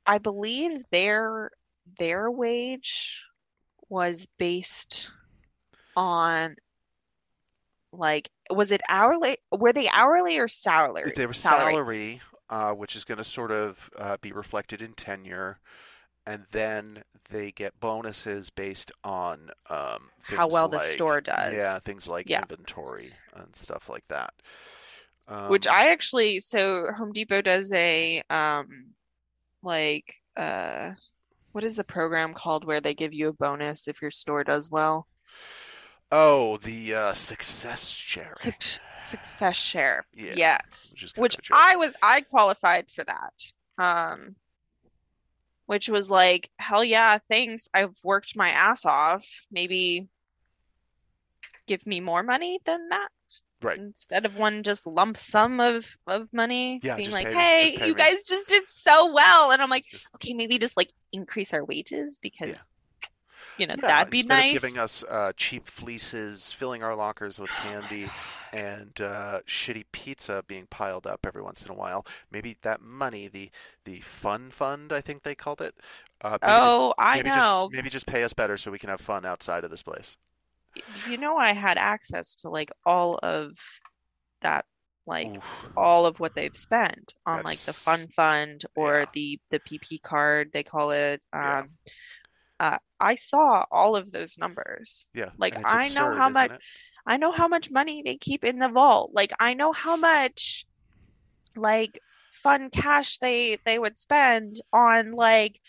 I believe their their wage was based on like was it hourly? Were they hourly or salary? They were salary, uh, which is going to sort of uh, be reflected in tenure, and then they get bonuses based on um, How well the store does. Yeah, things like Yeah. inventory and stuff like that. Which Um, I actually so Home Depot does a um like uh what is the program called where they give you a bonus if your store does well? oh the uh, success share. Success share. Yeah, Yes. which Which of a joke. I was I qualified for that. Um which was like, hell yeah, thanks. I've worked my ass off. Maybe give me more money than that. Right. instead of one just lump sum of of money Yeah, being like pay me- hey you me." guys just did so well and i'm like Just- okay maybe just like increase our wages because you know Yeah, that'd be instead nice of giving us uh, cheap fleeces, filling our lockers with candy, and uh, shitty pizza being piled up every once in a while, maybe that money, the the fun fund, I think they called it. Uh, maybe oh i maybe know Just, maybe just pay us better so we can have fun outside of this place. you know i had access to like all of that like Oof. all of what they've spent on like the fun fund or yeah. the the pp card they call it Yeah. Uh, i saw all of those numbers Yeah, like, I know how much- it? I know how much money they keep in the vault. Like I know how much like fun cash they they would spend on like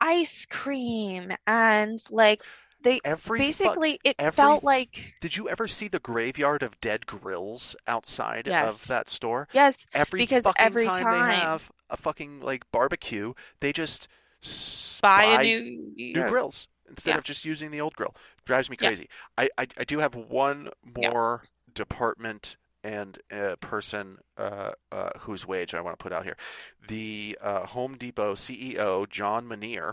ice cream and like they Every basically it every felt like Did you ever see the graveyard of dead grills outside of that store? yes, Every Because every time, time- they have a fucking like barbecue, they just buy a buy new new grills instead Yeah. of just using the old grill. Drives me Yeah. crazy. I, I I do have one Yeah. more department and uh, person uh, uh, whose wage I want to put out here. The uh, Home Depot CEO John Menear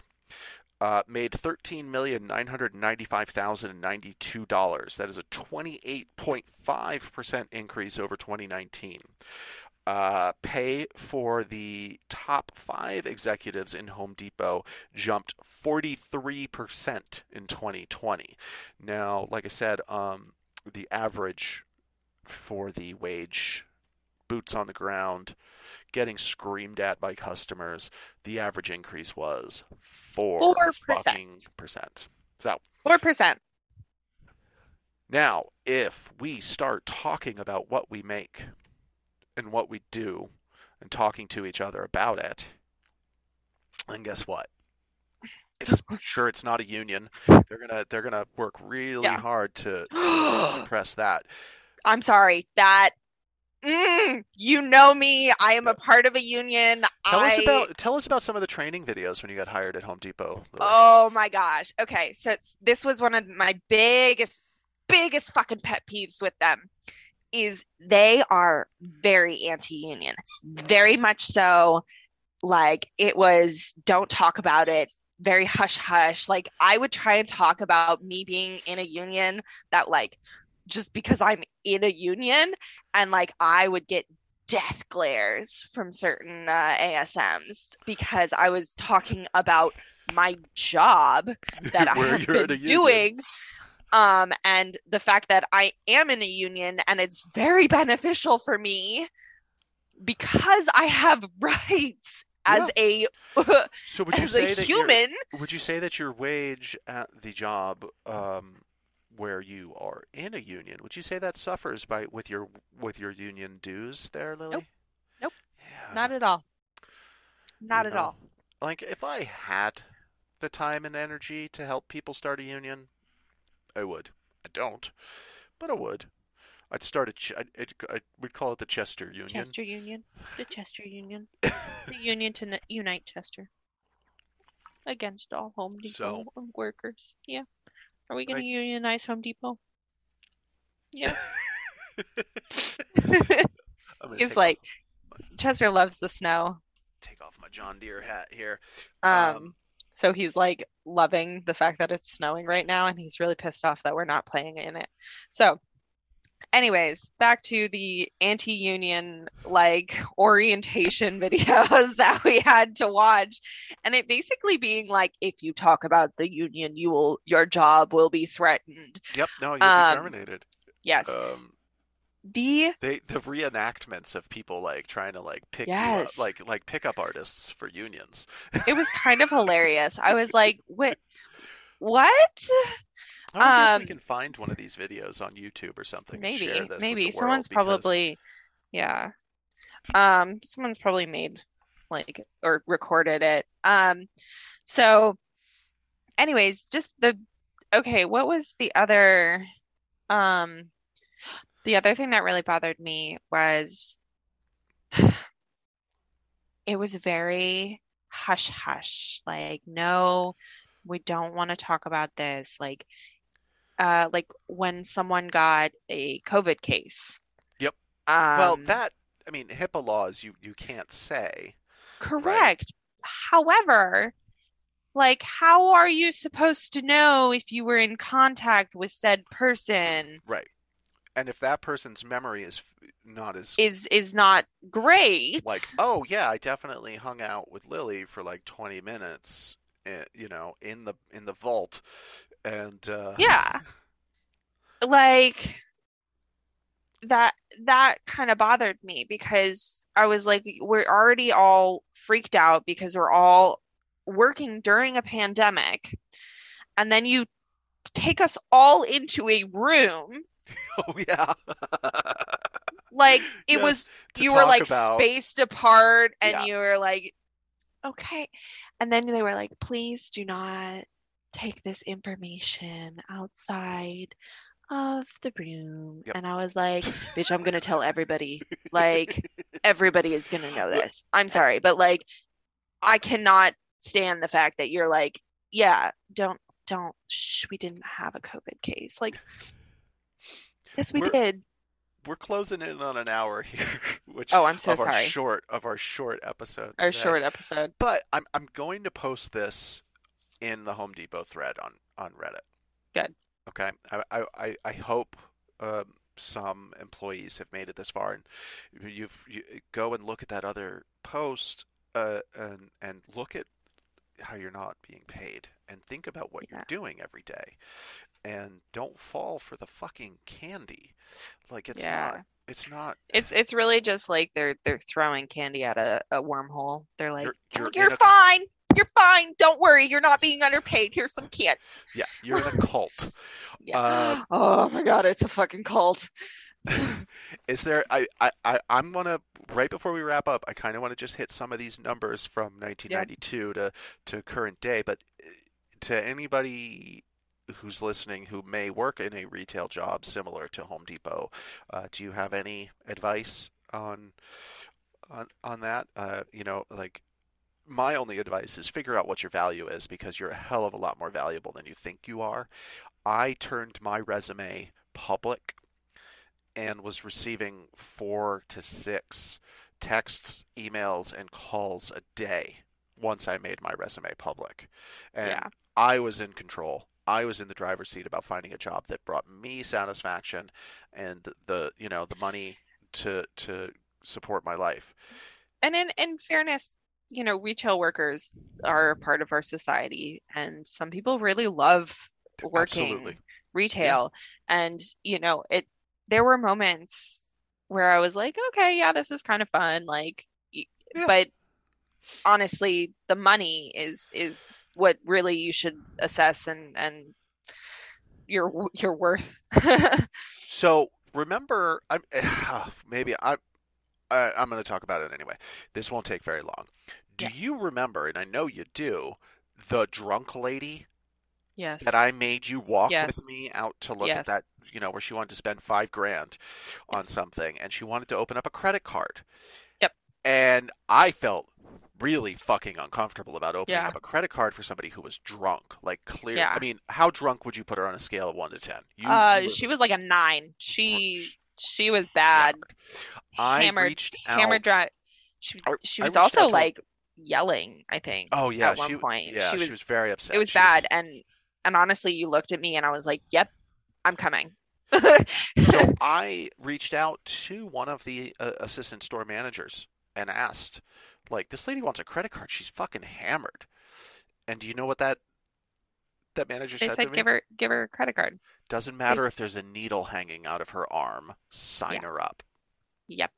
uh, made thirteen million nine hundred ninety-five thousand and ninety-two dollars. That is a twenty-eight point five percent increase over 2019. Uh, pay for the top five executives in Home Depot jumped 43% in 2020. Now, like I said, um, the average for the wage, boots on the ground, getting screamed at by customers, the average increase was 4 4%. fucking percent. So, four percent. now, if we start talking about what we make and what we do and talking to each other about it, then guess what? It's sure it's not a union. They're gonna they're gonna work really Yeah. hard to, to suppress that. I'm sorry that mm, you know me. I am a part of a union. Tell I us about tell us about some of the training videos when you got hired at Home Depot. Lily. Oh my gosh. Okay, so it's, this was one of my biggest, biggest fucking pet peeves with them is they are very anti-union. Very much so. Like it was don't talk about it. Very hush hush. Like I would try and talk about me being in a union that like just because I'm in a union and like I would get death glares from certain uh, ASMs because I was talking about my job that I have been doing. Um, and the fact that I am in a union and it's very beneficial for me because I have rights as a So would you as say a that your- human. would you say that your wage at the job um, where you are in a union, would you say that suffers by with your with your union dues there, Lily? Nope. Yeah, Not at all. Not you at know, all. Like if I had the time and energy to help people start a union, I would. I don't, but I would. I'd start a. Ch- I'd, I'd, I would call it the Chester Union. Chester Union, the Chester Union, the union to n- unite Chester against all Home Depot workers. Yeah. Are we going to unionize Home Depot? Yeah. I'm He's like, off, Chester loves the snow. take off my John Deere hat here. Um, Um, so he's like loving the fact that it's snowing right now, and he's really pissed off that we're not playing in it. So, anyways, back to the anti-union like orientation videos that we had to watch, and it basically being like, if you talk about the union, you will your job will be threatened. Yep. No, you'll um, be terminated. Yes, Um, the they the reenactments of people like trying to like pick Yes. up, like like pickup artists for unions. it was kind of hilarious. I was like, what? What? I Um, we can find one of these videos on YouTube or something. maybe share this with maybe someone's because- probably yeah um someone's probably made like or recorded it um so anyways just the okay what was the other um the other thing that really bothered me was it was very hush hush like no we don't want to talk about this like uh, like when someone got a COVID case. Yep. Um, well, that I mean, HIPAA laws you you can't say. correct. However, like, how are you supposed to know if you were in contact with said person Right. And if that person's memory is not as is is not great? like, oh yeah, I definitely hung out with Lily for like 20 minutes, uh, you know, in the in the vault, and uh, Yeah. Like that that kind of bothered me because I was like, we're already all freaked out because we're all working during a pandemic. And then you take us all into a room. Oh yeah, Like it Yes, was you were like about- spaced apart and Yeah. you were like, okay. And then they were like, please do not take this information outside of the room. Yep. And I was like, bitch, I'm gonna tell everybody. Like everybody is gonna know this. I'm sorry, but like I cannot stand the fact that you're like, yeah, don't don't shh, we didn't have a COVID case. Like yes, we We're- did. we're closing in on an hour here, which Oh, I'm so of our short of our short episode. Our today. short episode. But I'm I'm going to post this in the Home Depot thread on on Reddit. Good. Okay. I I I, I hope um, some employees have made it this far, and you've you go and look at that other post, uh, and and look at how you're not being paid, and think about what Yeah. you're doing every day, and don't fall for the fucking candy. Like it's Yeah. not. It's not. It's it's really just like they're they're throwing candy at a, a wormhole. They're like, You're- you're, you're in a- fine. You're fine. Don't worry. You're not being underpaid. Here's some candy. Yeah, you're in a cult. Yeah. Um, oh my God, it's a fucking cult. Is there? I, I, I I'm gonna right before we wrap up. I kind of want to just hit some of these numbers from 1992 to to current day. But uh, to anybody who's listening who may work in a retail job similar to Home Depot, uh, do you have any advice on on on that? Uh, you know, like my only advice is figure out what your value is because you're a hell of a lot more valuable than you think you are. I turned my resume public and was receiving four to six texts, emails, and calls a day once I made my resume public. And Yeah. I was in control. I was in the driver's seat about finding a job that brought me satisfaction and the you know the money to to support my life. And in in fairness, you know, retail workers are a part of our society, and some people really love working Absolutely. retail. And you know, it there were moments where I was like, okay, yeah, this is kind of fun. Like, Yeah. but honestly, the money is is what really you should assess and and your your worth. So remember, I'm oh, maybe I'm I, I'm going to talk about it anyway. This won't take very long. Do Yeah. you remember? And I know you do. The drunk lady Yes. that I made you walk Yes. with me out to look Yes. at that, you know, where she wanted to spend five grand on something, and she wanted to open up a credit card. Yep. And I felt really fucking uncomfortable about opening Yeah. up a credit card for somebody who was drunk. Like clear. Yeah. I mean, how drunk would you put her on a scale of one to ten? You, Uh, you she was like a nine. She she was bad. I Hammered, reached out. drive. She she was also to- like yelling, I think, Oh yeah, at one she point. yeah She she was was very upset. it was She bad and and honestly you looked at me and I was like, "Yep, I'm coming." so I reached out to one of the uh, assistant store managers and asked, like, this lady wants a credit card. She's fucking hammered. And do you know what that that manager They said said to me? give her give her a credit card. Doesn't matter if there's a needle hanging out of her arm. Sign Yeah. her up. Yep.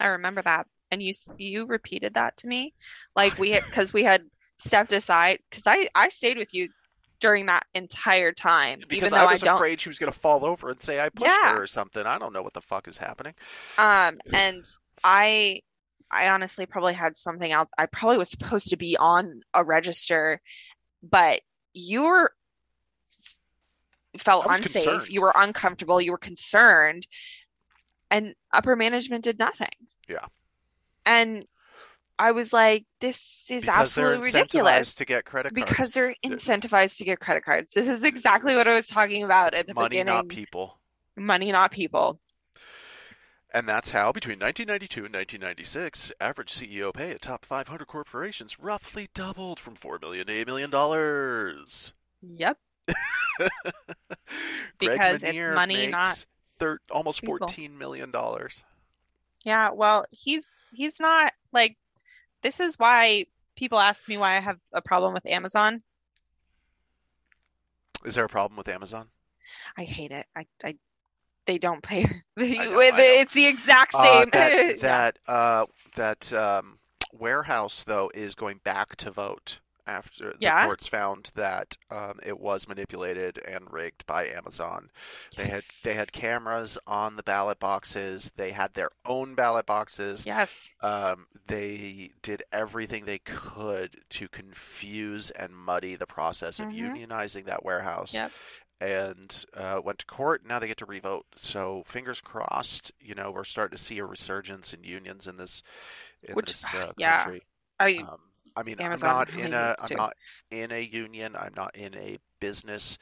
I remember that. And you you repeated that to me. Like we had because we had stepped aside because I I stayed with you during that entire time Because even though I I was don't afraid she was going to fall over and say I pushed Yeah. her or something. I don't know what the fuck is happening. Um, and I, I honestly probably had something else. I probably was supposed to be on a register, but you were felt unsafe. concerned. You were uncomfortable. You were concerned, and upper management did nothing. Yeah. And I was like, this is because absolutely ridiculous incentivized to get credit cards. because they're incentivized to get credit cards. This is exactly what I was talking about at the beginning. money, not people. Money, not people. And that's how, between 1992 and 1996, average CEO pay at top 500 corporations roughly doubled from 4 million to $8 million. Yep. Because it's money, not thir- almost people. 14 million. dollars. Yeah, well, he's he's not like this is why people ask me why I have a problem with Amazon. Is there a problem with Amazon? I hate it. I, I they don't pay. know, know. It's the exact Uh, same. that Yeah. that uh, that um, warehouse though is going back to vote after the Yeah? courts found that um, it was manipulated and rigged by Amazon. They had they had cameras on the ballot boxes. They had their own ballot boxes. Yes. Um, they did everything they could to confuse and muddy the process of Mhm. unionizing that warehouse. Yep. And uh, went to court. Now they get to revote. So fingers crossed. You know, we're starting to see a resurgence in unions in this in Which- this uh, yeah. country. I Um, I mean, Amazon I'm not really in a I'm not in a union. I'm not in a business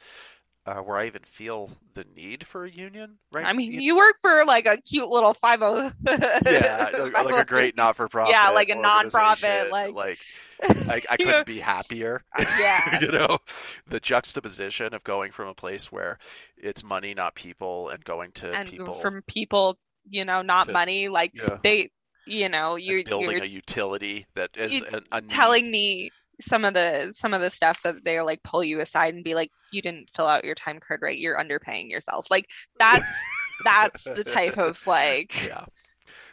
uh, where I even feel the need for a union. Right? I mean, You- you work for like a cute little five oh yeah, like a great not-for-profit. Yeah, like a nonprofit, like- like I, I couldn't be happier. Yeah. you know, the juxtaposition of going from a place where it's money, not people, and going to and people from people, you know, not to- money, like yeah, they, you know, you're building you're a utility that is you- a, telling me some of the some of the stuff that they're like pull you aside and be like, you didn't fill out your time card right, you're underpaying yourself. Like that's that's the type of like yeah.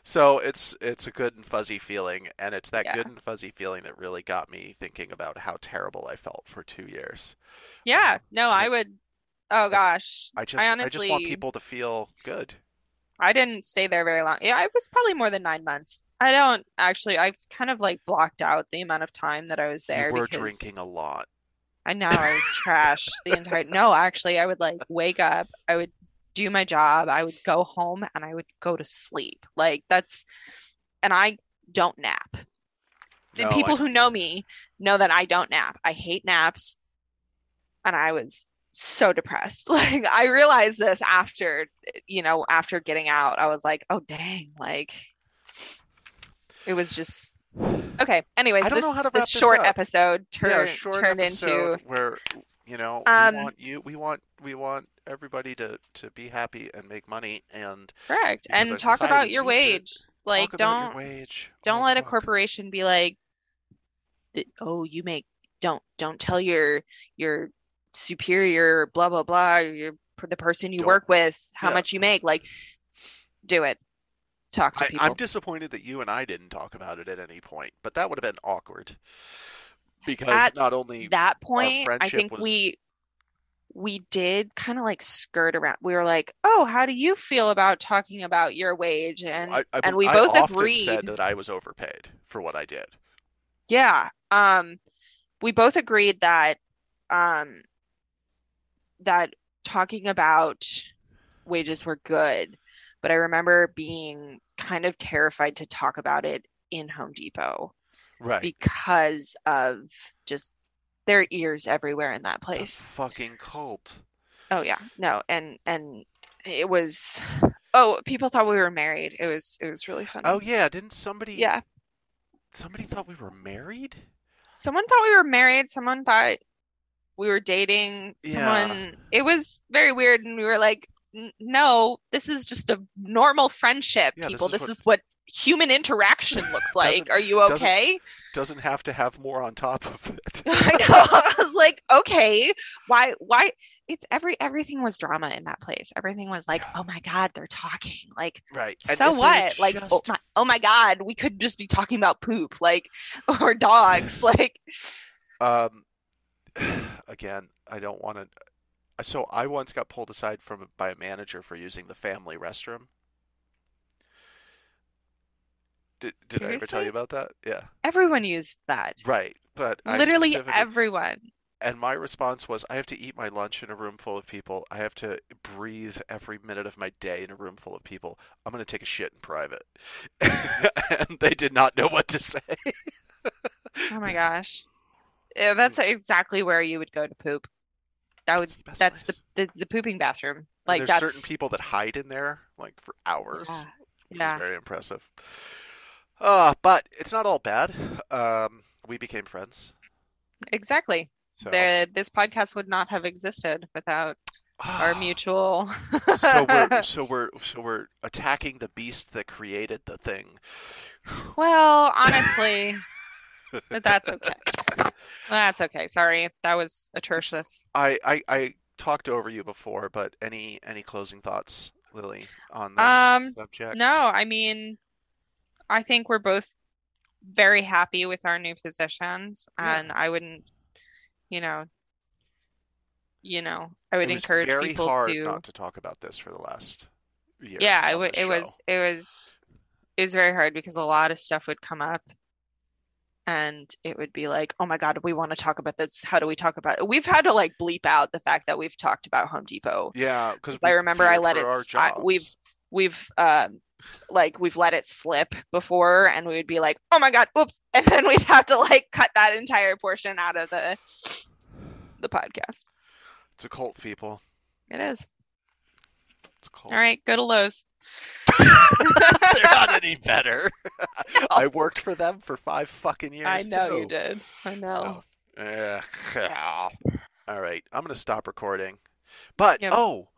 So it's it's a good and fuzzy feeling, and it's that Yeah. good and fuzzy feeling that really got me thinking about how terrible I felt for two years. yeah, no, I would oh gosh. I just I I just want people to feel good. I didn't stay there very long. Yeah, it was probably more than nine months. I don't actually I've kind of like blocked out the amount of time that I was there you were because drinking a lot. I know I was trashed the entire no, actually I would like wake up, I would do my job, I would go home and I would go to sleep. Like that's and I don't nap. The No, people I- who know me know that I don't nap. I hate naps. And I was so depressed. Like I realized this after, you know, after getting out. I was like, "Oh dang." Like it was just Okay, anyways, I don't this know how to this wrap this short up. episode yeah, turned short turned episode into where you know Um, we want you we want we want everybody to to be happy and make money and correct. And talk society about your wage. Like don't wage. don't Oh, let a corporation be like oh you make don't don't tell your your superior blah blah blah your the person you Don't- work with how yeah. much you make like do it talk to I, people I'm disappointed that you and I didn't talk about it at any point, but that would have been awkward because At not only that point I think was- we we did kind of like skirt around we were like oh how do you feel about talking about your wage and I, I, and we I both agreed said that I was overpaid for what I did. Yeah. Um, we both agreed that um that talking about wages were good, but I remember being kind of terrified to talk about it in Home Depot Right. because of just their ears everywhere in that The place. fucking cult. Oh yeah. No, and and it was oh, people thought we were married. It was it was really funny. Oh yeah, didn't somebody Yeah. somebody thought we were married? Someone thought we were married. Someone thought we were dating. Yeah. Someone, it was very weird. And we were like, no, this is just a normal friendship, Yeah, this is This what- is what human interaction looks like. Are you doesn't- okay? Doesn't have to have more on top of it. I know. I was like, okay, why, why? It's every, everything was drama in that place. Everything was like, Yeah. oh my God, they're talking. Like, Right. So what? Like, oh my, oh my God, we could just be talking about poop, like, or dogs. Like, Um, again, I don't want to. Uh, so I once got pulled aside from by a manager for using the family restroom. Did did I ever tell you about that? Yeah. everyone used that. Right. But Literally everyone. And my response was, I have to eat my lunch in a room full of people. I have to breathe every minute of my day in a room full of people. I'm going to take a shit in private. and they did not know what to say. Oh my gosh. Yeah, that's exactly where you would go to poop. That would It's the that's the, the the pooping bathroom. Like there's that's certain people that hide in there like for hours. yeah. Yeah. very impressive. Uh, but it's not all bad. Um, we became friends. Exactly. So, The this podcast would not have existed without our mutual so we're so we're so we're attacking the beast that created the thing. Well, honestly, but that's okay. That's okay. Sorry. That was atrocious. I, I I talked over you before, but any any closing thoughts, Lily, on this Um, subject? No, I mean, I think we're both very happy with our new positions, Yeah. and I wouldn't, you know, you know, I would It was encourage very people hard to, not to talk about this for the last year yeah, it, w it was, it was, it was very hard because a lot of stuff would come up. And it would be like, oh my God, we want to talk about this. How do we talk about it? We've had to like bleep out the fact that we've talked about Home Depot Yeah, because I remember I let it I- we've- we've um like we've let it slip before and we would be like oh my god oops and then we'd have to like cut that entire portion out of the the podcast It's a cult, people. it is It's a all right go to Lowe's They're not any better. I worked for them for five fucking years. I know you did I know So, eh, all right, I'm gonna stop recording. But Yep. oh,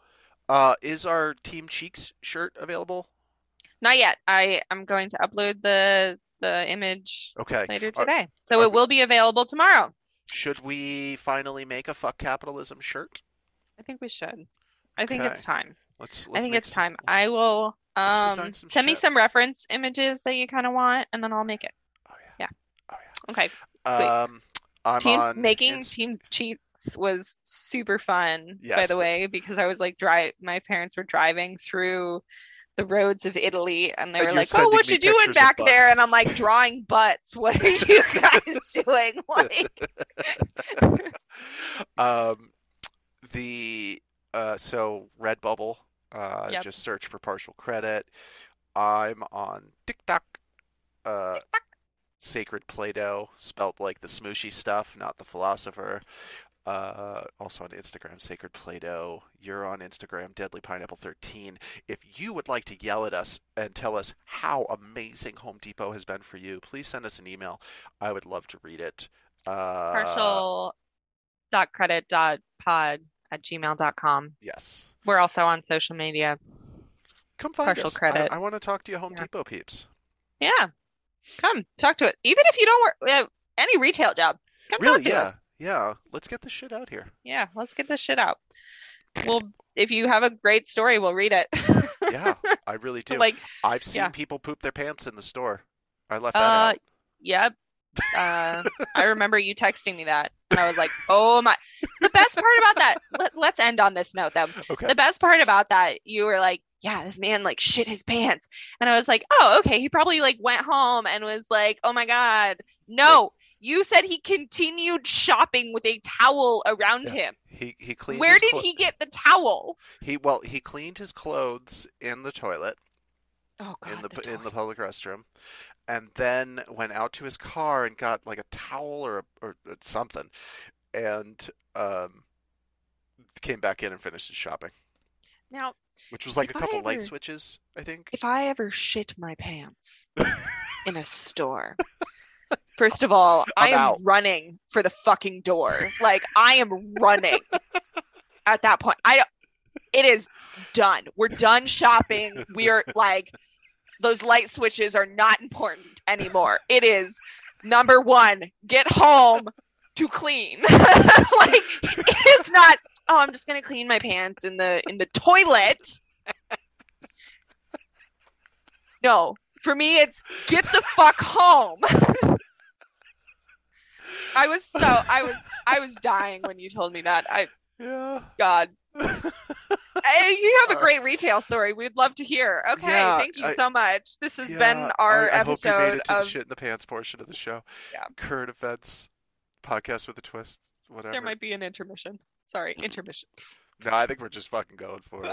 uh, is our Team Cheeks shirt available? not yet I I'm going to upload the the image Okay. later Are- today so are it we- will be available tomorrow Should we finally make a fuck capitalism shirt? I think we should I think Okay. it's time Let's. I let's think it's some- time I will um send me some reference images that you kind of want and then I'll make it Oh yeah. Oh okay. Sweet. Um, I'm Team on making Inst- team cheats was super fun, by the way, because I was like drive my parents were driving through the roads of Italy and they And were like, "Oh, what you doing back there?" And I'm like, "Drawing butts. What are you guys doing?" Like, um, the uh, so Redbubble. Uh, Yep. just search for partial credit. I'm on TikTok. Uh, Sacred Play-Doh, spelt like the smooshy stuff, not the philosopher. Uh, also on Instagram, Sacred Play-Doh. You're on Instagram, Deadly Pineapple 13. If you would like to yell at us and tell us how amazing Home Depot has been for you, please send us an email. I would love to read it. Uh, partial dot credit dot pod at gmail.com. Yes. We're also on social media. Come find Partial us. credit. I, I want to talk to you, Home Yeah. Depot peeps. Yeah. Come talk to it. Even if you don't work uh, any retail job, come Really? talk to Yeah. us. Yeah. Let's get this shit out here. Yeah, let's get this shit out. Well, if you have a great story, we'll read it. Yeah, I really do. Like, I've seen yeah. people poop their pants in the store. I left that uh, out. yep. Uh, I remember you texting me that, and I was like, "Oh my!" The best part about that. Let, let's end on this note, though. Okay. The best part about that, you were like, "Yeah, this man like shit his pants," and I was like, "Oh, okay." He probably like went home and was like, "Oh my god, no." You said he continued shopping with a towel around Yeah. him. He he cleaned. Where did clo- he get the towel? He well he cleaned his clothes in the toilet Oh god, in the, the in the public restroom, and then went out to his car and got like a towel or or uh, something, and um came back in and finished his shopping, Now, which was like a couple light switches, I think. if I ever shit my pants in a store, first of all, I I'm out. running for the fucking door. Like I am running at that point. I it is done. We're done shopping. We are like those light switches are not important anymore. It is number 1, get home to clean. like it's not oh, I'm just going to clean my pants in the in the toilet. No, for me it's get the fuck home. I was so I was I was dying when you told me that. I Yeah. God. Hey, you have a uh, great retail story. We'd love to hear. Okay, Yeah, thank you I- so much. This has Yeah, been our I, I hope you made episode of the shit in the pants portion of the show. Yeah. Current events, podcast with a twist. whatever. There might be an intermission. Sorry, intermission. No, I think we're just fucking going for it.